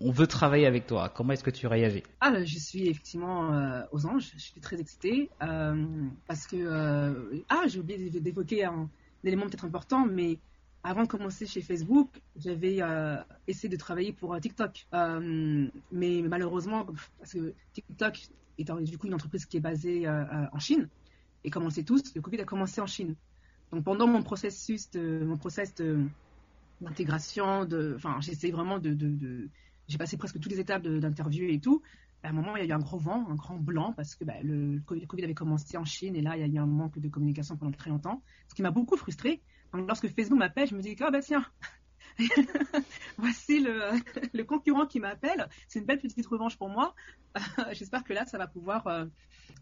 on veut travailler avec toi, comment est-ce que tu réagis? Ah, je suis effectivement euh, aux anges, je suis très excitée parce que ah, j'ai oublié d'évoquer un, élément peut-être important, mais avant de commencer chez Facebook, j'avais essayé de travailler pour TikTok, mais malheureusement, parce que TikTok est du coup une entreprise qui est basée en Chine, et comme on sait tous, le Covid a commencé en Chine. Donc pendant mon processus mon process d'intégration, de, enfin j'essaie vraiment de, de, j'ai passé presque toutes les étapes d'interview et tout. À un moment, il y a eu un gros vent, un grand blanc, parce que bah, le Covid avait commencé en Chine et là, il y a eu un manque de communication pendant très longtemps, ce qui m'a beaucoup frustrée. Donc, lorsque Facebook m'appelle, je me dis, ah bah tiens, voici le, le, concurrent qui m'appelle. C'est une belle petite revanche pour moi. J'espère que là, ça va pouvoir euh,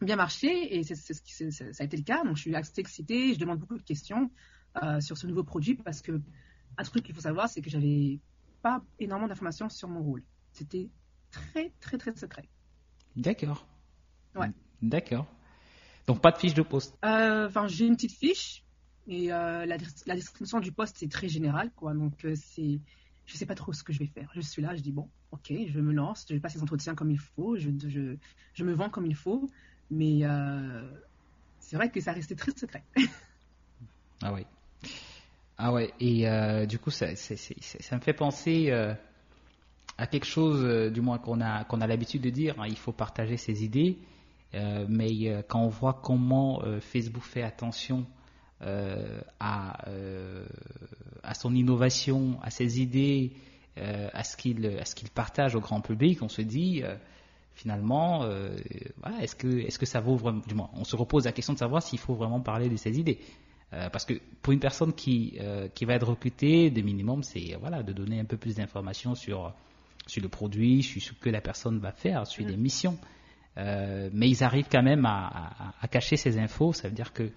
bien marcher et c'est, c'est, ça a été le cas. Donc, je suis assez excitée. Je demande beaucoup de questions euh, sur ce nouveau produit parce que un truc qu'il faut savoir, c'est que j'avais pas énormément d'informations sur mon rôle. C'était très, très, très secret. D'accord. Ouais. D'accord. Donc, pas de fiche de poste. Euh, enfin, j'ai une petite fiche et euh, la, la, description du poste, c'est très général, quoi. Donc, euh, c'est, je sais pas trop ce que je vais faire. Je suis là, je dis, bon, ok, je me lance, je passe les entretiens comme il faut, je, je, je me vends comme il faut. Mais euh, c'est vrai que ça restait très secret. ah oui. Ah ouais, et du coup, ça, ça, me fait penser à quelque chose, du moins qu'on a, qu'on a l'habitude de dire, hein, il faut partager ses idées, mais quand on voit comment Facebook fait attention euh, à, euh, à son innovation, à ses idées, euh, à ce qu'il à ce qu'il partage au grand public, on se dit finalement, voilà, est-ce que est-ce que ça vaut vraiment du moins, on se repose la question de savoir s'il faut vraiment parler de ses idées. parce que pour une personne qui, qui va être recrutée, de minimum, c'est voilà, de donner un peu plus d'informations sur sur le produit, sur ce que la personne va faire, sur les Mm. missions. Euh, mais ils arrivent quand même à, à- à cacher ces infos. Ça veut dire que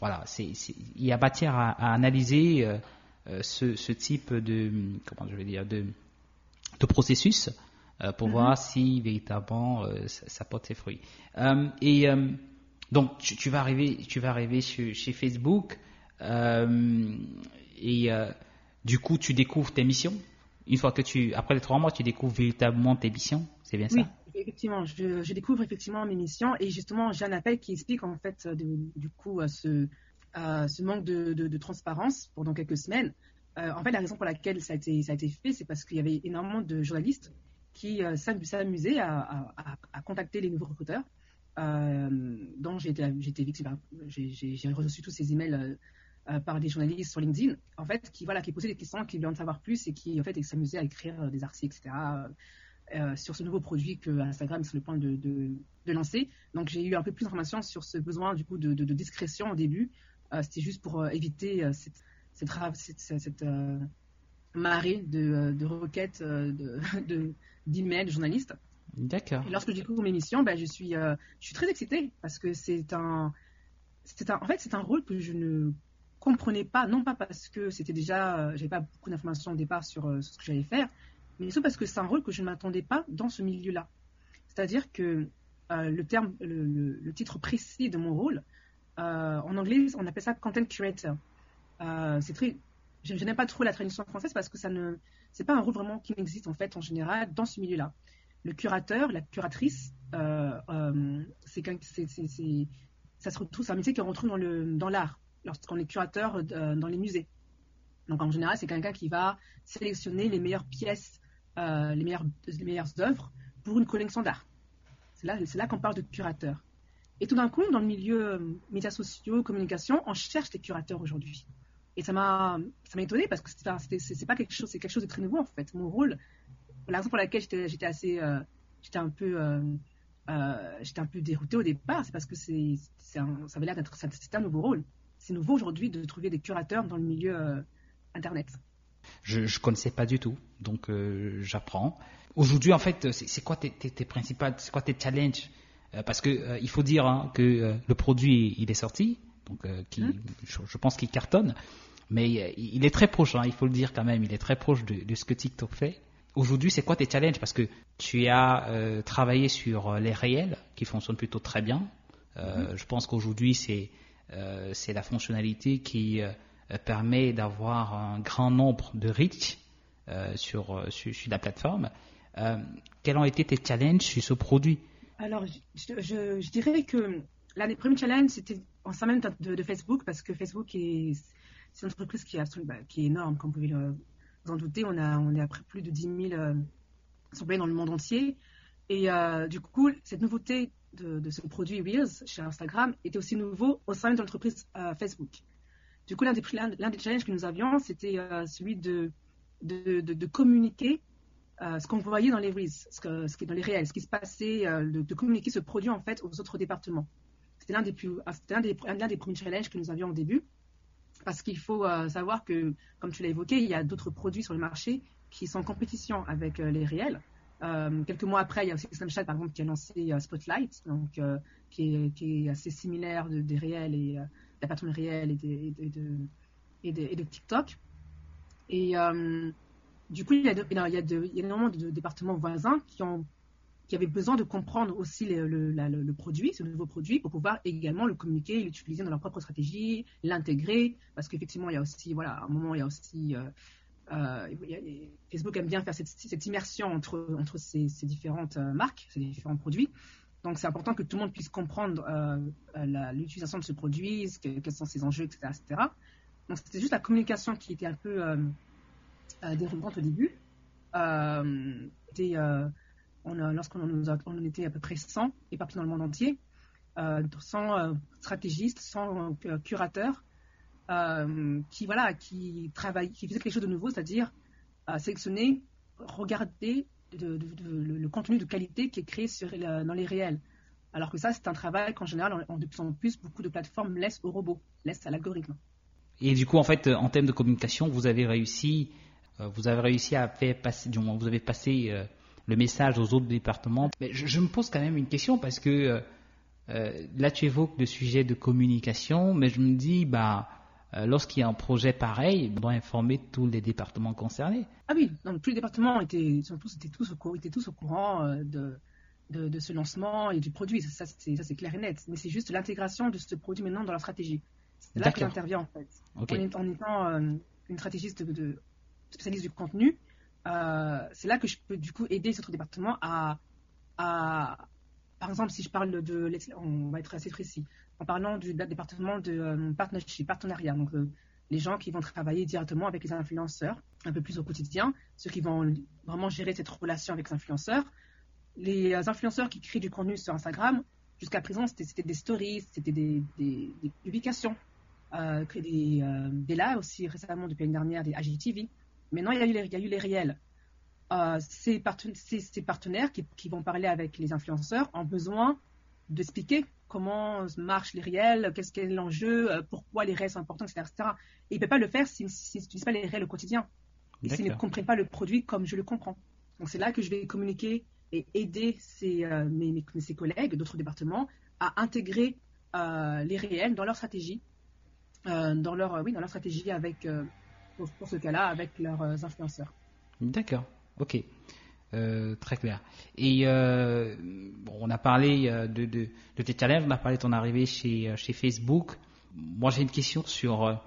voilà, c'est, c'est- il y a matière à, à analyser euh, euh, ce, ce type de comment je vais dire de, de processus euh, pour Mhm. voir si véritablement euh, ça, ça porte ses fruits. Et donc tu, tu vas arriver, tu vas arriver chez, chez Facebook et du coup tu découvres tes missions. Une fois que tu, après les trois mois, tu découvres véritablement tes missions. C'est bien Oui, ça effectivement, je, découvre effectivement mes missions et justement j'ai un appel qui explique en fait euh, du coup ce, manque de, transparence pendant quelques semaines. Euh, en fait, la raison pour laquelle ça a été, fait, c'est parce qu'il y avait énormément de journalistes qui euh, s'am- s'amusaient à, contacter les nouveaux recruteurs, dont j'ai victime. J'ai- reçu tous ces emails par des journalistes sur LinkedIn, en fait, qui voilà, qui posaient des questions, qui voulaient en savoir plus et qui en fait s'amusaient à écrire des articles, etc. euh, sur ce nouveau produit que Instagram est sur le point de, de- de lancer. Donc j'ai eu un peu plus d'informations sur ce besoin du coup de, discrétion au début. Euh, C'était juste pour euh, éviter cette, cette, ra- cette- cette- cette, marée de, requêtes de- de- d'emails de, journalistes. D'accord. Lorsque je découvre mes missions, ben, je, suis, euh, je suis très excitée parce que c'est un, c'est un, en fait, c'est un rôle que je ne comprenais pas, non pas parce que c'était déjà, euh, j'avais pas beaucoup d'informations au départ sur, euh, sur ce que j'allais faire, mais surtout parce que c'est un rôle que je ne m'attendais pas dans ce milieu-là. C'est-à-dire que euh, le terme, le, titre précis de mon rôle, euh, en anglais, on appelle ça content curator. Euh, c'est très, je, n'aime pas trop la traduction française parce que ça ne, c'est pas un rôle vraiment qui existe en fait en général dans ce milieu-là. Le curateur, la curatrice, c'est, ça se retrouve, c'est un métier qu'on retrouve dans le, dans l'art, lorsqu'on est curateur dans les musées. Donc en général, c'est quelqu'un qui va sélectionner les meilleures pièces, euh, les meilleures, œuvres pour une collection d'art. C'est là, c'est qu'on parle de curateur. Et tout d'un coup, dans le milieu euh, médias sociaux, communication, on cherche des curateurs aujourd'hui. Et ça m'a, ça m'a étonné parce que c'est, c'est, c'est pas quelque chose, c'est quelque chose de très nouveau en fait. Mon rôle, la raison pour laquelle j'étais, j'étais assez, euh, j'étais un peu, euh, j'étais un peu déroutée au départ, c'est parce que c'est, c'est un- ça avait l'air d'être, c'était un nouveau rôle. C'est nouveau aujourd'hui de trouver des curateurs dans le milieu internet. Je ne connaissais pas du tout, donc euh, j'apprends. Aujourd'hui, en fait, c'est quoi tes, tes, tes principales, c'est quoi tes challenges? Euh, Parce que euh, il faut dire hein, que le produit il est sorti, donc qui, Mm. je, je pense qu'il cartonne, mais il est très proche, hein, il faut le dire quand même, il est très proche de, de ce que TikTok fait. Aujourd'hui, c'est quoi tes challenges? Parce que tu as euh, travaillé sur les réels qui fonctionnent plutôt très bien. Euh, Je pense qu'aujourd'hui, c'est euh, c'est la fonctionnalité qui permet d'avoir un grand nombre de reach euh, sur, euh, sur, la plateforme. Euh, quels ont été tes challenges sur ce produit? Alors, je, dirais que l'un des premiers challenges, c'était en sein même de, de Facebook, parce que Facebook est, c'est une entreprise qui est, absolument, bah, qui est énorme, comme vous pouvez le- vous en douter. On, a, on est à plus de 10 000 euh, employés dans le monde entier. Et euh, du coup, cette nouveauté de, ce produit Reels chez Instagram était aussi nouveau au sein même de l'entreprise euh, Facebook. Du coup, l'un des, l'un des challenges que nous avions, c'était euh, celui de, de, communiquer euh, ce qu'on voyait dans les Reels, ce, qui est dans les réels, ce qui se passait, euh, de, communiquer ce produit en fait aux autres départements. C'était l'un des, plus, ah, c'était l'un des, l'un des premiers challenges que nous avions au début, parce qu'il faut savoir que, comme tu l'as évoqué, il y a d'autres produits sur le marché qui sont en compétition avec les réels. Quelques mois après, il y a aussi Snapchat, par exemple, qui a lancé Spotlight, donc, qui, est, qui est assez similaire de- des réels et la plateforme réelle et, de, et, de, et de TikTok. Et euh, du coup, il y a, de- il y a, énormément de départements voisins qui, ont, qui avaient besoin de comprendre aussi le, le- produit, ce nouveau produit, pour pouvoir également le communiquer, l'utiliser dans leur propre stratégie, l'intégrer, parce qu'effectivement, il y a aussi, voilà, à un moment, il y a aussi, euh, euh, Facebook aime bien faire cette, cette immersion entre, entre ces, différentes marques, ces différents produits. Donc, c'est important que tout le monde puisse comprendre euh, euh, l'utilisation de ce produit, que- quels sont ses enjeux, etc. Donc, c'était juste la communication qui était un peu euh, euh, déroutante au début. Lorsqu'on on était à peu près 100 éparpillés dans le monde entier, 100 euh, stratégistes, 100 euh, curateurs qui, voilà, qui, qui faisaient quelque chose de nouveau, c'est-à-dire sélectionner, regarder le, contenu de qualité qui est créé dans les réels. Alors que ça, c'est un travail qu'en général, en- de plus en plus, beaucoup de plateformes laissent au robot, laissent à l'algorithme. Et du coup, en fait, en termes de communication, vous avez réussi vous avez réussi à faire passer, vous avez passé le message aux autres départements. Mais je, me pose quand même une question parce que là tu évoques le sujet de communication, mais je me dis, bah, lorsqu'il y a un projet pareil, on doit informer tous les départements concernés. Ah oui, tous les départements étaient, tous, étaient, tous, au, étaient tous au courant de, de, ce lancement et du produit. Ça, c'est clair et net. Mais c'est juste l'intégration de ce produit maintenant dans la stratégie. C'est là qu'il intervient en fait. En, étant euh, une stratégiste de, spécialiste du contenu, euh, c'est là que je peux du coup aider ces autres départements à, par exemple, si je parle de, on va être assez précis, en parlant du département de euh, partnership, partenariat, donc les gens qui vont travailler directement avec les influenceurs, un peu plus au quotidien, ceux qui vont vraiment gérer cette relation avec les influenceurs, les influenceurs qui créent du contenu sur Instagram, jusqu'à présent, c'était des stories, c'était des, publications, euh, des, euh, des lives aussi récemment, depuis l'année dernière, des AGTV. Maintenant, il y a eu les réels. Euh, ces, partenaires qui, vont parler avec les influenceurs ont besoin d'expliquer comment marchent les réels, qu'est-ce qu'est l'enjeu, euh, pourquoi les réels sont importants, etc. Et ils ne peuvent pas le faire s'ils n'utilisent pas les réels au quotidien. Et s'ils ne comprennent pas le produit comme je le comprends. Donc c'est là que je vais communiquer et aider ses, euh, mes, ses collègues d'autres départements à intégrer euh, les réels dans leur stratégie, euh, dans leur oui dans leur stratégie avec pour, ce cas-là avec leurs influenceurs. D'accord, ok. très clair. Et bon, on a parlé de, de, tes challenges, on a parlé de ton arrivée chez, Facebook. Moi, j'ai une question sur,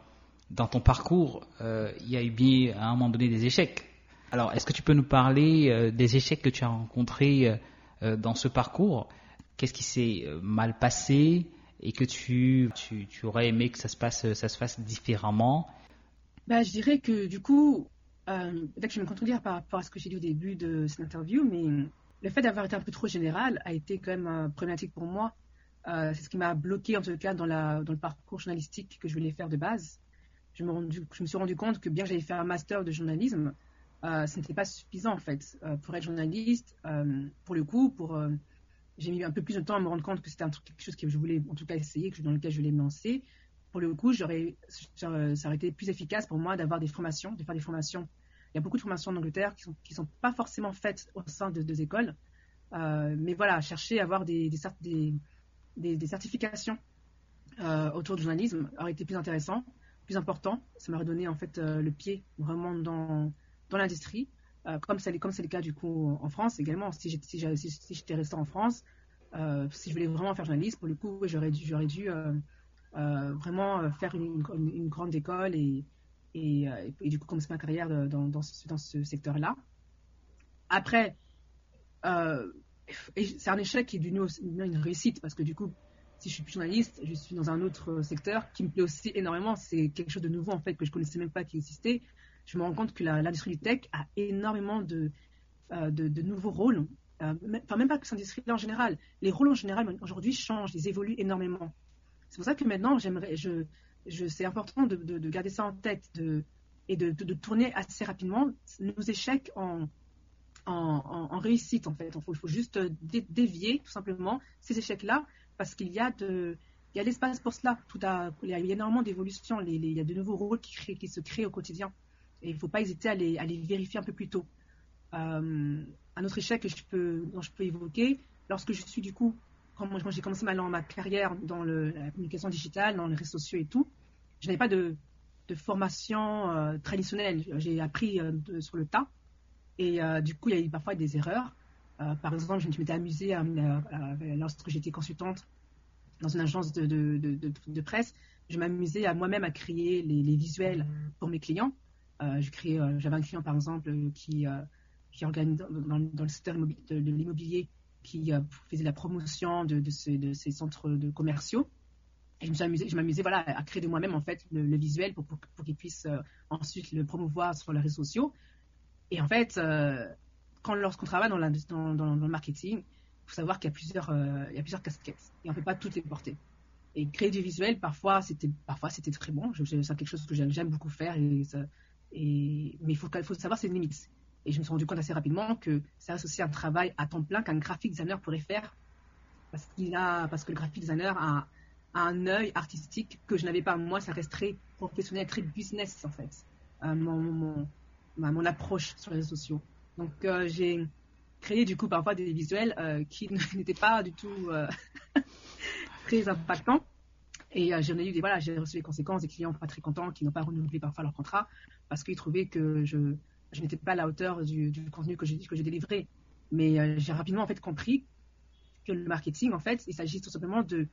dans ton parcours, il y a eu bien à un moment donné des échecs. Alors, est-ce que tu peux nous parler euh, des échecs que tu as rencontrés euh, euh, dans ce parcours? Qu'est-ce qui s'est mal passé et que tu, tu, aurais aimé que ça se passe, ça se fasse différemment? Bah, Je dirais que du coup, que je vais me contredire par rapport à ce que j'ai dit au début de cette interview, mais le fait d'avoir été un peu trop général a été quand même problématique pour moi. c'est ce qui m'a bloqué en tout cas dans, le parcours journalistique que je voulais faire de base. Je me, suis rendu compte que bien j'avais fait un master de journalisme, euh, ce n'était pas suffisant en fait euh, pour être journaliste. Euh, pour le coup, j'ai mis un peu plus de temps à me rendre compte que c'était un truc, quelque chose que je voulais en tout cas essayer, que, dans lequel je voulais me lancer. Pour le coup, j'aurais, ça aurait été plus efficace pour moi d'avoir des formations, de faire des formations. Il y a beaucoup de formations en Angleterre qui sont sont pas forcément faites au sein de deux écoles, mais voilà, chercher à avoir des des, des, des certifications autour du journalisme aurait été plus intéressant, plus important. Ça m'aurait donné en fait le pied vraiment dans dans l'industrie, euh, comme c'est comme le cas du coup en France également. Si j'étais si, si, si resté en France, euh, si je voulais vraiment faire journaliste, pour le coup, j'aurais dû, j'aurais dû euh, vraiment faire une, grande école et, et, du coup commencer ma carrière dans, ce, secteur-là. Après, c'est un échec qui est devenu une réussite parce que du coup, si je suis journaliste, je suis dans un autre secteur qui me plaît aussi énormément. C'est quelque chose de nouveau en fait que je connaissais même pas qui existait je me rends compte que l'industrie du tech a énormément de, euh, nouveaux rôles. Euh, enfin, même pas que cette industrie-là en général. Les rôles en général aujourd'hui changent, ils évoluent énormément. C'est pour ça que maintenant, j'aimerais, c'est important de, de, garder ça en tête et de, tourner assez rapidement nos échecs en, en, réussite, en fait. Il faut, juste dévier, tout simplement, ces échecs-là, parce qu'il y a de. L'espace pour cela. Il y a énormément d'évolutions. Il y a de nouveaux rôles qui, se créent au quotidien. Et il ne faut pas hésiter à les, vérifier un peu plus tôt. Euh, un autre échec que dont je peux évoquer, lorsque je suis du coup, quand moi, j'ai commencé ma, ma carrière dans la communication digitale, dans les réseaux sociaux et tout, je n'avais pas de, formation euh, traditionnelle. J'ai appris euh, sur le tas. Et du coup, il y a eu parfois des erreurs. par exemple, je m'étais amusée lorsque j'étais consultante dans une agence de, presse, je m'amusais à moi-même à créer les, visuels pour mes clients. Euh, euh, j'avais un client par exemple euh, qui, qui organise dans, le secteur de, l'immobilier qui faisait la promotion de, ces, centres commerciaux. Et je m'amusais voilà, à créer de moi-même en fait le, visuel pour, pour, qu'il puisse ensuite le promouvoir sur les réseaux sociaux. Et en fait, quand lorsqu'on travaille dans, le marketing, il faut savoir qu'il y a plusieurs, il y a casquettes et on ne peut pas toutes les porter. Et créer du visuel, parfois c'était, parfois c'était très bon. C'est quelque chose que j'aime beaucoup faire et mais il faut, faut savoir ses limites. Et je me suis rendu compte assez rapidement que ça reste un travail à temps plein qu'un graphic designer pourrait faire. Parce, qu'il a, parce que le graphic designer a, un œil artistique que je n'avais pas. Moi, ça reste très professionnel, très business en fait. Euh, mon, mon approche sur les réseaux sociaux. Donc j'ai créé du coup parfois des visuels qui n'étaient pas du tout très impactants. Et j'en ai voilà, j'ai reçu les conséquences des clients pas très contents qui n'ont pas renouvelé parfois leur contrat parce qu'ils trouvaient que je, je n'étais pas à la hauteur du, du contenu que j'ai que j'ai délivré. Mais j'ai rapidement en fait compris que le marketing en fait, il s'agit tout simplement de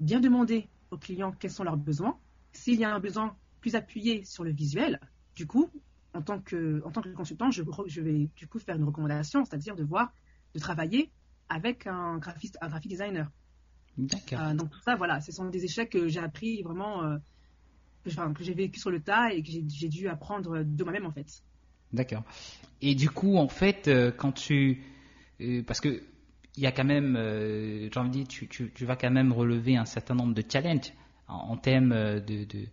bien demander aux clients quels sont leurs besoins. S'il y a un besoin plus appuyé sur le visuel, du coup, en tant que, en tant que consultant, je, je vais du coup faire une recommandation, c'est-à-dire de voir, de travailler avec un graphiste, un graphic designer. D'accord. Euh, donc tout ça, voilà, ce sont des échecs que j'ai appris vraiment, euh, que, que j'ai vécu sur le tas et que j'ai dû apprendre de moi-même en fait. D'accord. Et du coup, en fait, euh, quand tu, parce que il y a quand même, euh, j'ai envie de dire, tu, vas quand même relever un certain nombre de challenges en, thème de, de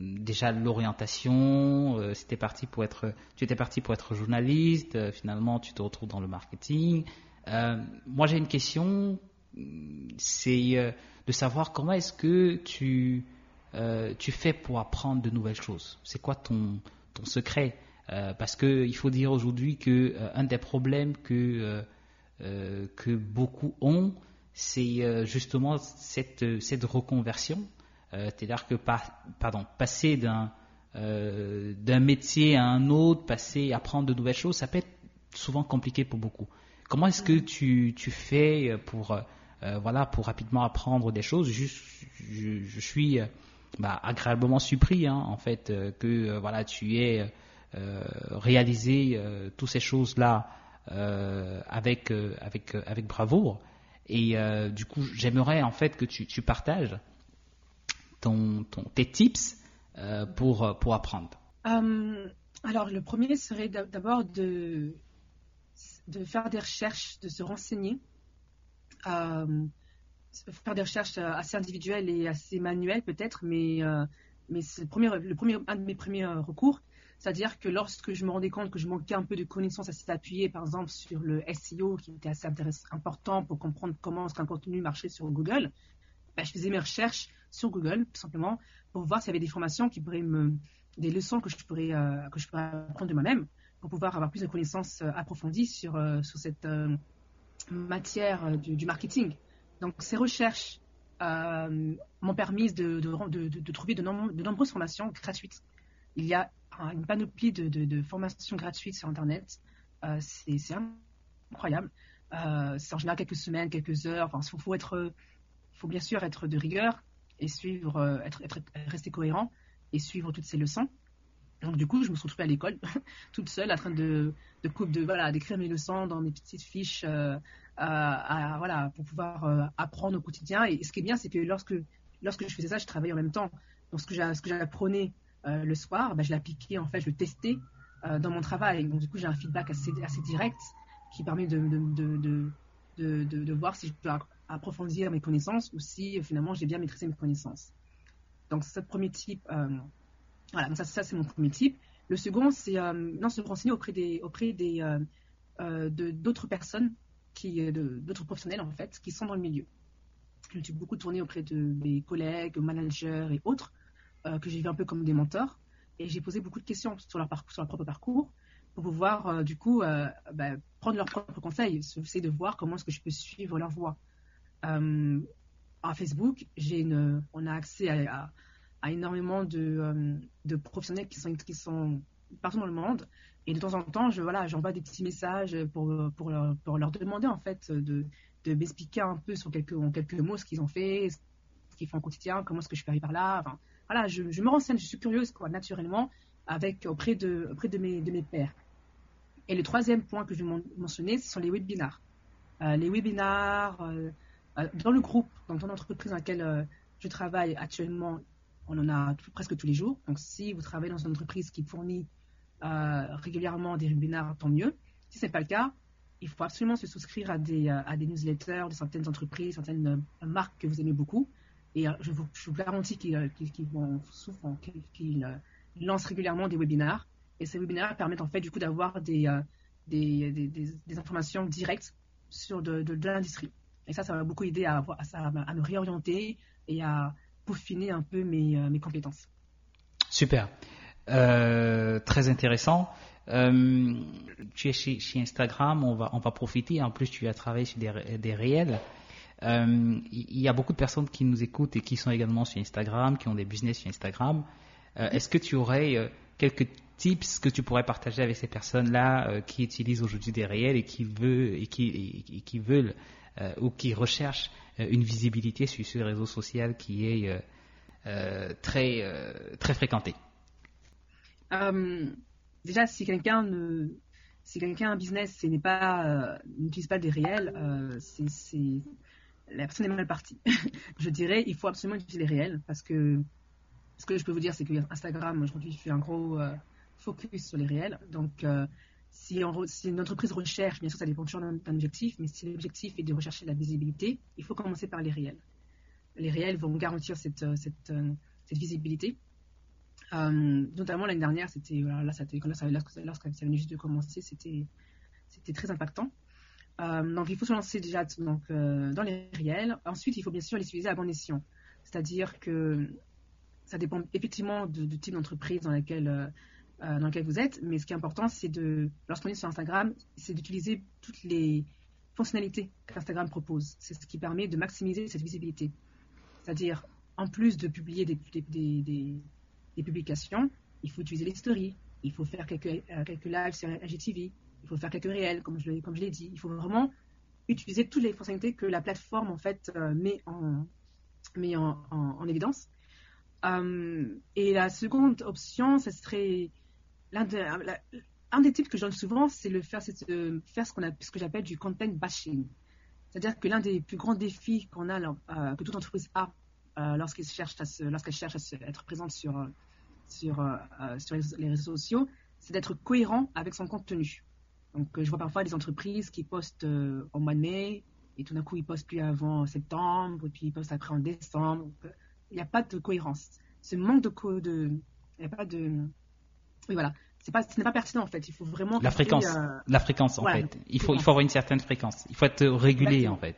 déjà l'orientation. Euh, parti pour être, tu étais parti pour être journaliste. Euh, finalement, tu te retrouves dans le marketing. Euh, moi, j'ai une question. C'est euh, de savoir comment est-ce que tu fais pour apprendre de nouvelles choses. C'est quoi ton secret Parce que il faut dire aujourd'hui que un des problèmes que euh, que beaucoup ont, c'est euh, justement cette, cette reconversion. Euh, c'est-à-dire que pardon, passer d'un d'un métier à un autre, passer, apprendre de nouvelles choses, ça peut être souvent compliqué pour beaucoup. Comment est-ce que tu, tu fais pour, voilà, pour rapidement apprendre des choses? Je, je, je suis bah, agréablement surpris hein, en fait que voilà tu aies réalisé toutes ces choses là euh, avec, euh, avec, euh, avec bravoure. Et du coup, j'aimerais en fait que tu, tu partages ton, ton, tes tips pour, pour apprendre. alors, le premier serait d'abord de, de faire des recherches, de se renseigner, faire des recherches assez individuelles et assez manuelles peut-être, mais, mais c'est le premier, le premier, un de mes premiers recours. C'est-à-dire que lorsque je me rendais compte que je manquais un peu de connaissances assez appuyées, par exemple sur le SEO, qui était assez important pour comprendre comment qu'un contenu marchait sur Google, ben, je faisais mes recherches sur Google, tout simplement, pour voir s'il y avait des formations qui pourraient me, des leçons que je pourrais, euh, que je pourrais apprendre de moi-même, pour pouvoir avoir plus de connaissances euh, approfondies sur, euh, sur cette matière du, marketing. Donc, ces recherches m'ont permis de, de, trouver de nombreuses formations gratuites. Il y a une panoplie de, formations gratuites sur Internet. Euh, c'est incroyable. Euh, c'est en général quelques semaines, quelques heures. Enfin, faut, bien sûr être de rigueur et suivre, euh, être, rester cohérent et suivre toutes ces leçons. Donc du coup, je me suis retrouvée à l'école, toute seule, en train de, voilà, d'écrire mes leçons dans mes petites fiches, euh, voilà, pour pouvoir apprendre au quotidien. Et ce qui est bien, c'est que lorsque, lorsque je faisais ça, je travaillais en même temps. Donc ce que j'apprenais euh, le soir, bah, je l'appliquais, en fait, je le testais euh, dans mon travail. Donc, du coup, j'ai un feedback assez, direct qui permet de, voir si je peux approfondir mes connaissances ou si finalement j'ai bien maîtrisé mes connaissances. Donc, le premier type. Euh, voilà, donc ça, c'est mon premier type. Le second, c'est non, se renseigner auprès des, auprès des, d'autres personnes, d'autres professionnels en fait, qui sont dans le milieu. Je suis beaucoup tourné auprès de mes collègues, managers et autres euh, que j'ai vu un peu comme des mentors. Et j'ai posé beaucoup de questions sur leur, propre parcours pour pouvoir, euh, du coup, euh, bah, prendre leurs propres conseils, essayer de voir comment est-ce que je peux suivre leur voie. à Facebook, on a accès à, énormément de, professionnels qui sont, partout dans le monde. Et de temps en temps, j'envoie des petits messages pour, leur, demander, en fait, de, m'expliquer un peu en quelques mots ce qu'ils ont fait, ce qu'ils font au quotidien, comment est-ce que je peux arriver par là. Voilà, je, me renseigne, je suis curieuse, quoi, naturellement, avec, auprès de, auprès de mes, de mes pairs. Et le troisième point que je vais mentionner, ce sont les webinars. Euh, les webinars, euh, euh, dans le groupe, dans ton entreprise dans laquelle je travaille actuellement, on en a presque tous les jours. Donc, si vous travaillez dans une entreprise qui fournit régulièrement des webinars, tant mieux. Si ce n'est pas le cas, il faut absolument se souscrire à des, à des newsletters de certaines entreprises, certaines marques que vous aimez beaucoup. Et euh, je vous, garantis qu'ils euh, euh, lancent régulièrement des webinaires. Et ces webinaires permettent en fait du coup d'avoir des, informations directes sur de, l'industrie. Et ça, ça m'a beaucoup aidé à, me réorienter et à peaufiner un peu mes, compétences. Super. Très intéressant. tu es chez, Instagram, on va, profiter. En plus, tu as travaillé sur des réels. Il y a beaucoup de personnes qui nous écoutent et qui sont également sur Instagram, qui ont des business sur Instagram. Est-ce que tu aurais quelques tips que tu pourrais partager avec ces personnes-là euh, qui utilisent aujourd'hui des réels et qui veulent, euh, ou qui recherchent euh, une visibilité sur ce réseau social qui est très, très fréquenté? Déjà, si quelqu'un ne, si quelqu'un a un business et n'utilise pas des réels, c'est, la personne est mal partie. je dirais, il faut absolument utiliser les réels parce que ce que je peux vous dire, c'est que Instagram aujourd'hui fait un gros focus sur les réels. Donc, euh, si, une entreprise recherche, bien sûr, ça dépend toujours d'un objectif, mais si l'objectif est de rechercher la visibilité, il faut commencer par les réels. Les réels vont garantir cette, euh, euh, visibilité. notamment l'année dernière, c'était là, lorsque ça venait juste de commencer, c'était très impactant. Donc il faut se lancer déjà donc, dans les réels. Ensuite, il faut bien sûr les utiliser à bon escient. C'est-à-dire que ça dépend effectivement du type d'entreprise dans laquelle euh, dans lequel vous êtes. Mais ce qui est important, c'est de, lorsqu'on est sur Instagram, c'est d'utiliser toutes les fonctionnalités qu'Instagram propose. C'est ce qui permet de maximiser cette visibilité. C'est-à-dire, en plus de publier des, publications, il faut utiliser les stories, il faut faire quelques, euh, quelques lives sur IGTV, il faut faire quelques réels, comme je, comme je l'ai dit. Il faut vraiment utiliser toutes les fonctionnalités que la plateforme euh, met en, évidence. et la seconde option, ce serait un des tips que je donne souvent, c'est de faire ce, que j'appelle du content bashing. C'est-à-dire que l'un des plus grands défis qu'on a, euh, que toute entreprise a euh, lorsqu'elle cherche à être présente euh, sur les réseaux sociaux, c'est d'être cohérent avec son contenu. Donc, je vois parfois des entreprises qui postent au mois de mai, et tout d'un coup, ils postent plus avant septembre, et puis ils postent après en décembre. Il n'y a pas de cohérence. Ce manque de, de il n'y a pas de, oui, voilà. Pas, ce n'est pas pertinent en fait. Il faut vraiment. La fréquence. Euh, la fréquence en fait. Il faut, il faut avoir une certaine fréquence. Il faut être régulier en fait.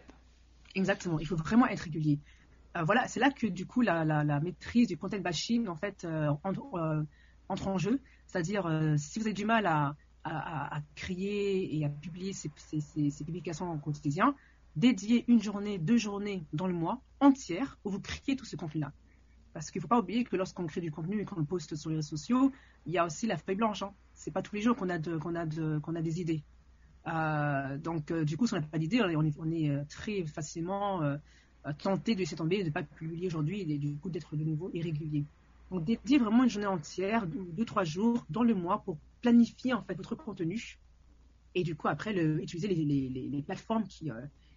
Exactement. Il faut vraiment être régulier. Euh, voilà, c'est là que du coup la, la, maîtrise du content bashing en fait euh, entre, en jeu. C'est-à-dire si vous avez du mal à, à, à, créer et à publier ces, publications en quotidien, dédiez une journée, deux journées dans le mois entière où vous créez tout ce contenu-là. Parce qu'il ne faut pas oublier que lorsqu'on crée du contenu et qu'on le poste sur les réseaux sociaux, il y a aussi la feuille blanche. Hein. C'est pas tous les jours qu'on a, des idées. Euh, donc, euh, du coup, si on n'a pas d'idées, on est, euh, très facilement tenté de laisser tomber, de ne pas publier aujourd'hui et du coup d'être de nouveau irrégulier. Donc, dédier vraiment une journée entière, deux, trois jours dans le mois pour planifier en fait votre contenu et du coup après le, utiliser les, les, les, plateformes qui,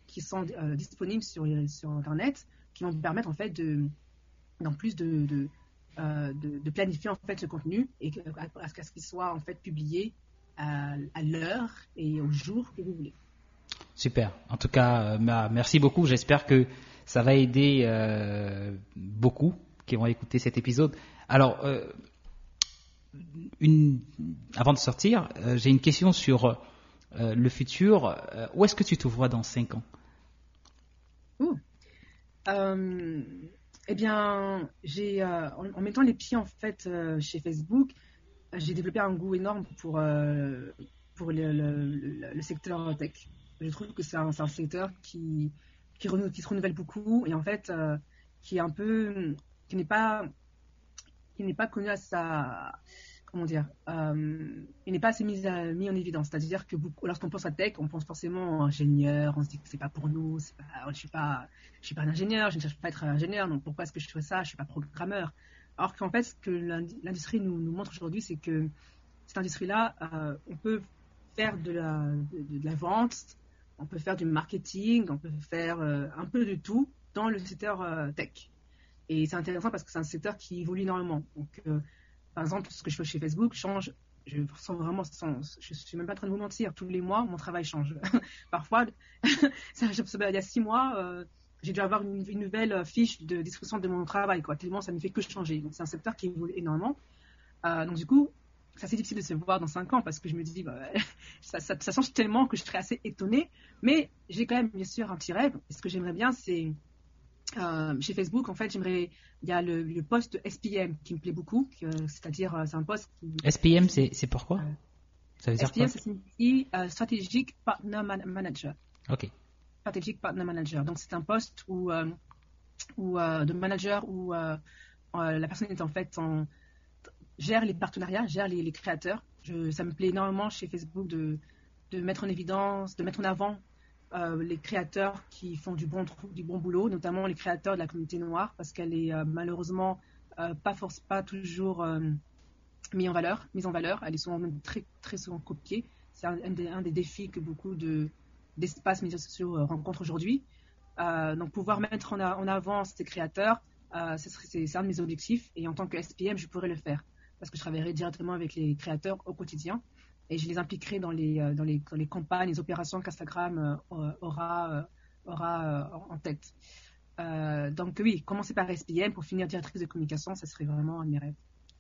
qui sont disponibles sur, sur Internet qui vont vous permettre en fait de plus de, euh, de, de, planifier en fait ce contenu et à, ce qu'il soit en fait publié à, l'heure et au jour que vous voulez. Super. En tout cas, euh, merci beaucoup. J'espère que ça va aider euh, beaucoup qui vont écouter cet épisode. Alors, une, avant de sortir, j'ai une question sur le futur. où est-ce que tu te vois dans 5 ans? Eh bien, j'ai, euh, en, mettant les pieds en fait euh, chez Facebook, j'ai développé un goût énorme pour, euh, pour le, secteur tech. Je trouve que c'est un, secteur qui, qui, qui, se renouvelle beaucoup et en fait qui est un peu, qui n'est pas, qui n'est pas connu à sa, comment dire, euh, il n'est pas assez mis, en évidence. C'est-à-dire que lorsqu'on pense à tech, on pense forcément ingénieur, on se dit que c'est pas pour nous, je suis pas, je suis pas un ingénieur, je ne cherche pas à être ingénieur, donc pourquoi est-ce que je fais ça? Je suis pas programmeur. Alors qu'en fait, ce que l'industrie nous, montre aujourd'hui, c'est que cette industrie-là, euh, on peut faire de la, de, la, vente, on peut faire du marketing, on peut faire euh, un peu de tout dans le secteur tech. Et c'est intéressant parce que c'est un secteur qui évolue énormément. Donc, par exemple, ce que je fais chez Facebook change. Je sens vraiment, je suis même pas en train de vous mentir. Tous les mois, mon travail change. Parfois, il y a six mois, euh, j'ai dû avoir une, nouvelle fiche de description de mon travail, quoi. Tellement ça ne fait que changer. Donc c'est un secteur qui évolue énormément. Euh, donc du coup, c'est assez difficile de se voir dans cinq ans parce que je me dis, bah, ça, ça, change tellement que je serais assez étonnée. Mais j'ai quand même bien sûr un petit rêve. Et ce que j'aimerais bien, c'est euh, chez Facebook, en fait, j'aimerais. Il y a le, le, poste SPM qui me plaît beaucoup, c'est-à-dire euh, c'est un poste qui. SPM, c'est pourquoi Ça veut dire SPM, ça signifie Strategic Partner Manager. Ok. Strategic Partner Manager. Donc, c'est un poste où, où de manager où la personne est en fait en gère les partenariats, gère les, créateurs. Je, ça me plaît énormément chez Facebook de, de mettre en évidence, de mettre en avant euh, les créateurs qui font du bon, boulot, notamment les créateurs de la communauté noire, parce qu'elle est euh, malheureusement euh, pas, toujours mise en valeur, en valeur. Elle est souvent très, souvent copiée. C'est un, des, défis que beaucoup de, d'espaces médias sociaux rencontrent aujourd'hui. donc pouvoir mettre en, en avant ces créateurs, c'est, un de mes objectifs. Et en tant que SPM, je pourrais le faire parce que je travaillerai directement avec les créateurs au quotidien et je les impliquerai dans les, euh, dans les, dans les campagnes, les opérations qu'Instagram euh, aura, euh, aura en tête. donc oui, commencer par SPM pour finir directrice de communication, ça serait vraiment un de mes rêves.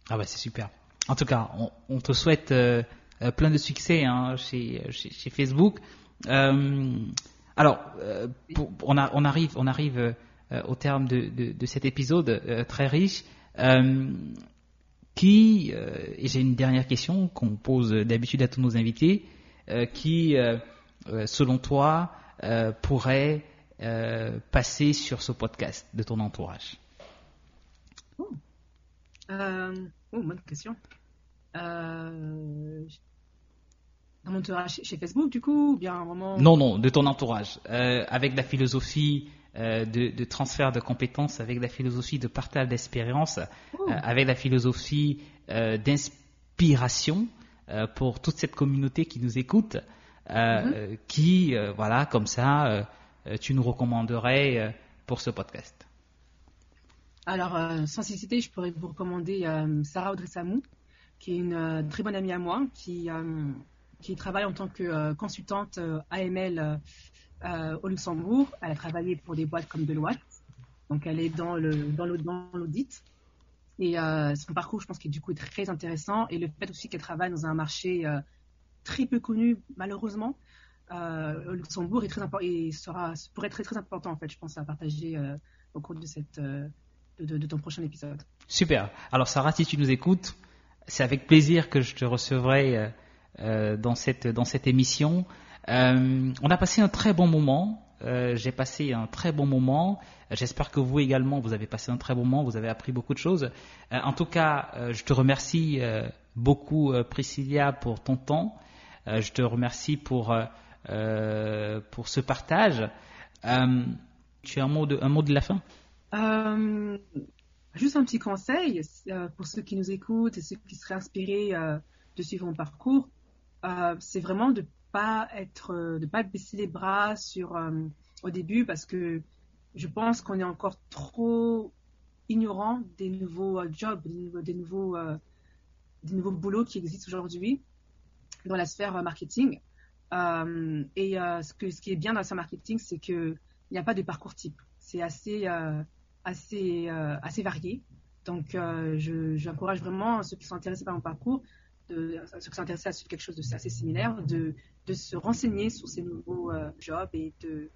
Ah ouais, c'est super. En tout cas, on, te souhaite plein de succès hein, chez, chez, Facebook. alors, on, a, on, arrive, on arrive au terme de, de cet épisode très riche qui, euh, et j'ai une dernière question qu'on pose d'habitude à tous nos invités, euh, qui, euh, selon toi, pourrait passer sur ce podcast de ton entourage oh. oh bonne question. dans mon entourage chez Facebook, du coup, ou bien vraiment... Non, non, de ton entourage. avec la philosophie euh, de, transfert de compétences, avec la philosophie de partage d'expérience, oh. euh, avec la philosophie euh, d'inspiration pour toute cette communauté qui nous écoute, mm-hmm. qui, voilà, comme ça, tu nous recommanderais pour ce podcast Alors, sans citer, je pourrais vous recommander Sarah Audrey Samou, qui est une très bonne amie à moi, qui, qui travaille en tant que consultante AML euh, au Luxembourg. Elle a travaillé pour des boîtes comme Deloitte. Donc, elle est dans l'audit. Et euh, son parcours, je pense, qui est du coup très intéressant. Et le fait aussi qu'elle travaille dans un marché euh, très peu connu, malheureusement, au Luxembourg, est très et sera, pourrait être très, très important, en fait, je pense, à partager au cours de, cette, de, ton prochain épisode. Super. Alors, Sarah, si tu nous écoutes, c'est avec plaisir que je te recevrai dans, cette, dans cette émission. Euh, on a passé un très bon moment. Euh, j'ai passé un très bon moment. J'espère que vous également, vous avez passé un très bon moment. Vous avez appris beaucoup de choses. Euh, en tout cas, je te remercie beaucoup, Priscilla, pour ton temps. je te remercie pour, pour ce partage. tu as un mot de, un mot de la fin? Juste un petit conseil pour ceux qui nous écoutent et ceux qui seraient inspirés de suivre mon parcours. c'est vraiment de pas être, euh, pas baisser les bras sur euh, au début parce que je pense qu'on est encore trop ignorant des nouveaux euh, jobs, des nouveaux, des nouveaux, boulots qui existent aujourd'hui dans la sphère marketing. et ce, que, ce qui est bien dans la sphère marketing, c'est qu'il n'y a pas de parcours type. C'est assez, assez, assez varié. Donc, j'encourage vraiment ceux qui sont intéressés par mon parcours, de, ceux qui sont intéressés à quelque chose de assez similaire, de, de se renseigner sur ces nouveaux euh, jobs et de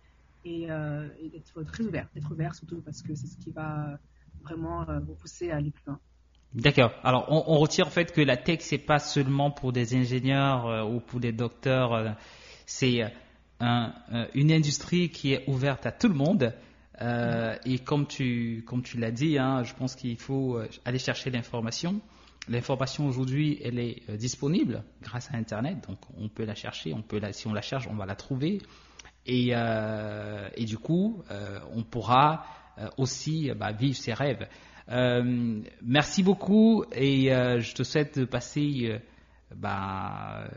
euh, et, d'être très ouvert, d'être ouvert surtout parce que c'est ce qui va vraiment euh, vous pousser à aller plus loin. D'accord. Alors on, on, retire en fait que la tech c'est pas seulement pour des ingénieurs ou pour des docteurs, c'est un, une industrie qui est ouverte à tout le monde. et comme tu comme tu l'as dit, hein, je pense qu'il faut aller chercher l'information. L'information aujourd'hui, elle est euh, disponible grâce à Internet, donc on peut la chercher, on peut la, si on la cherche, on va la trouver. Et, euh, du coup, euh, on pourra aussi bah, vivre ses rêves. merci beaucoup et je te souhaite de passer bah,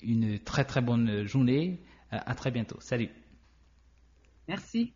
une très très bonne journée. à très bientôt. Salut. Merci.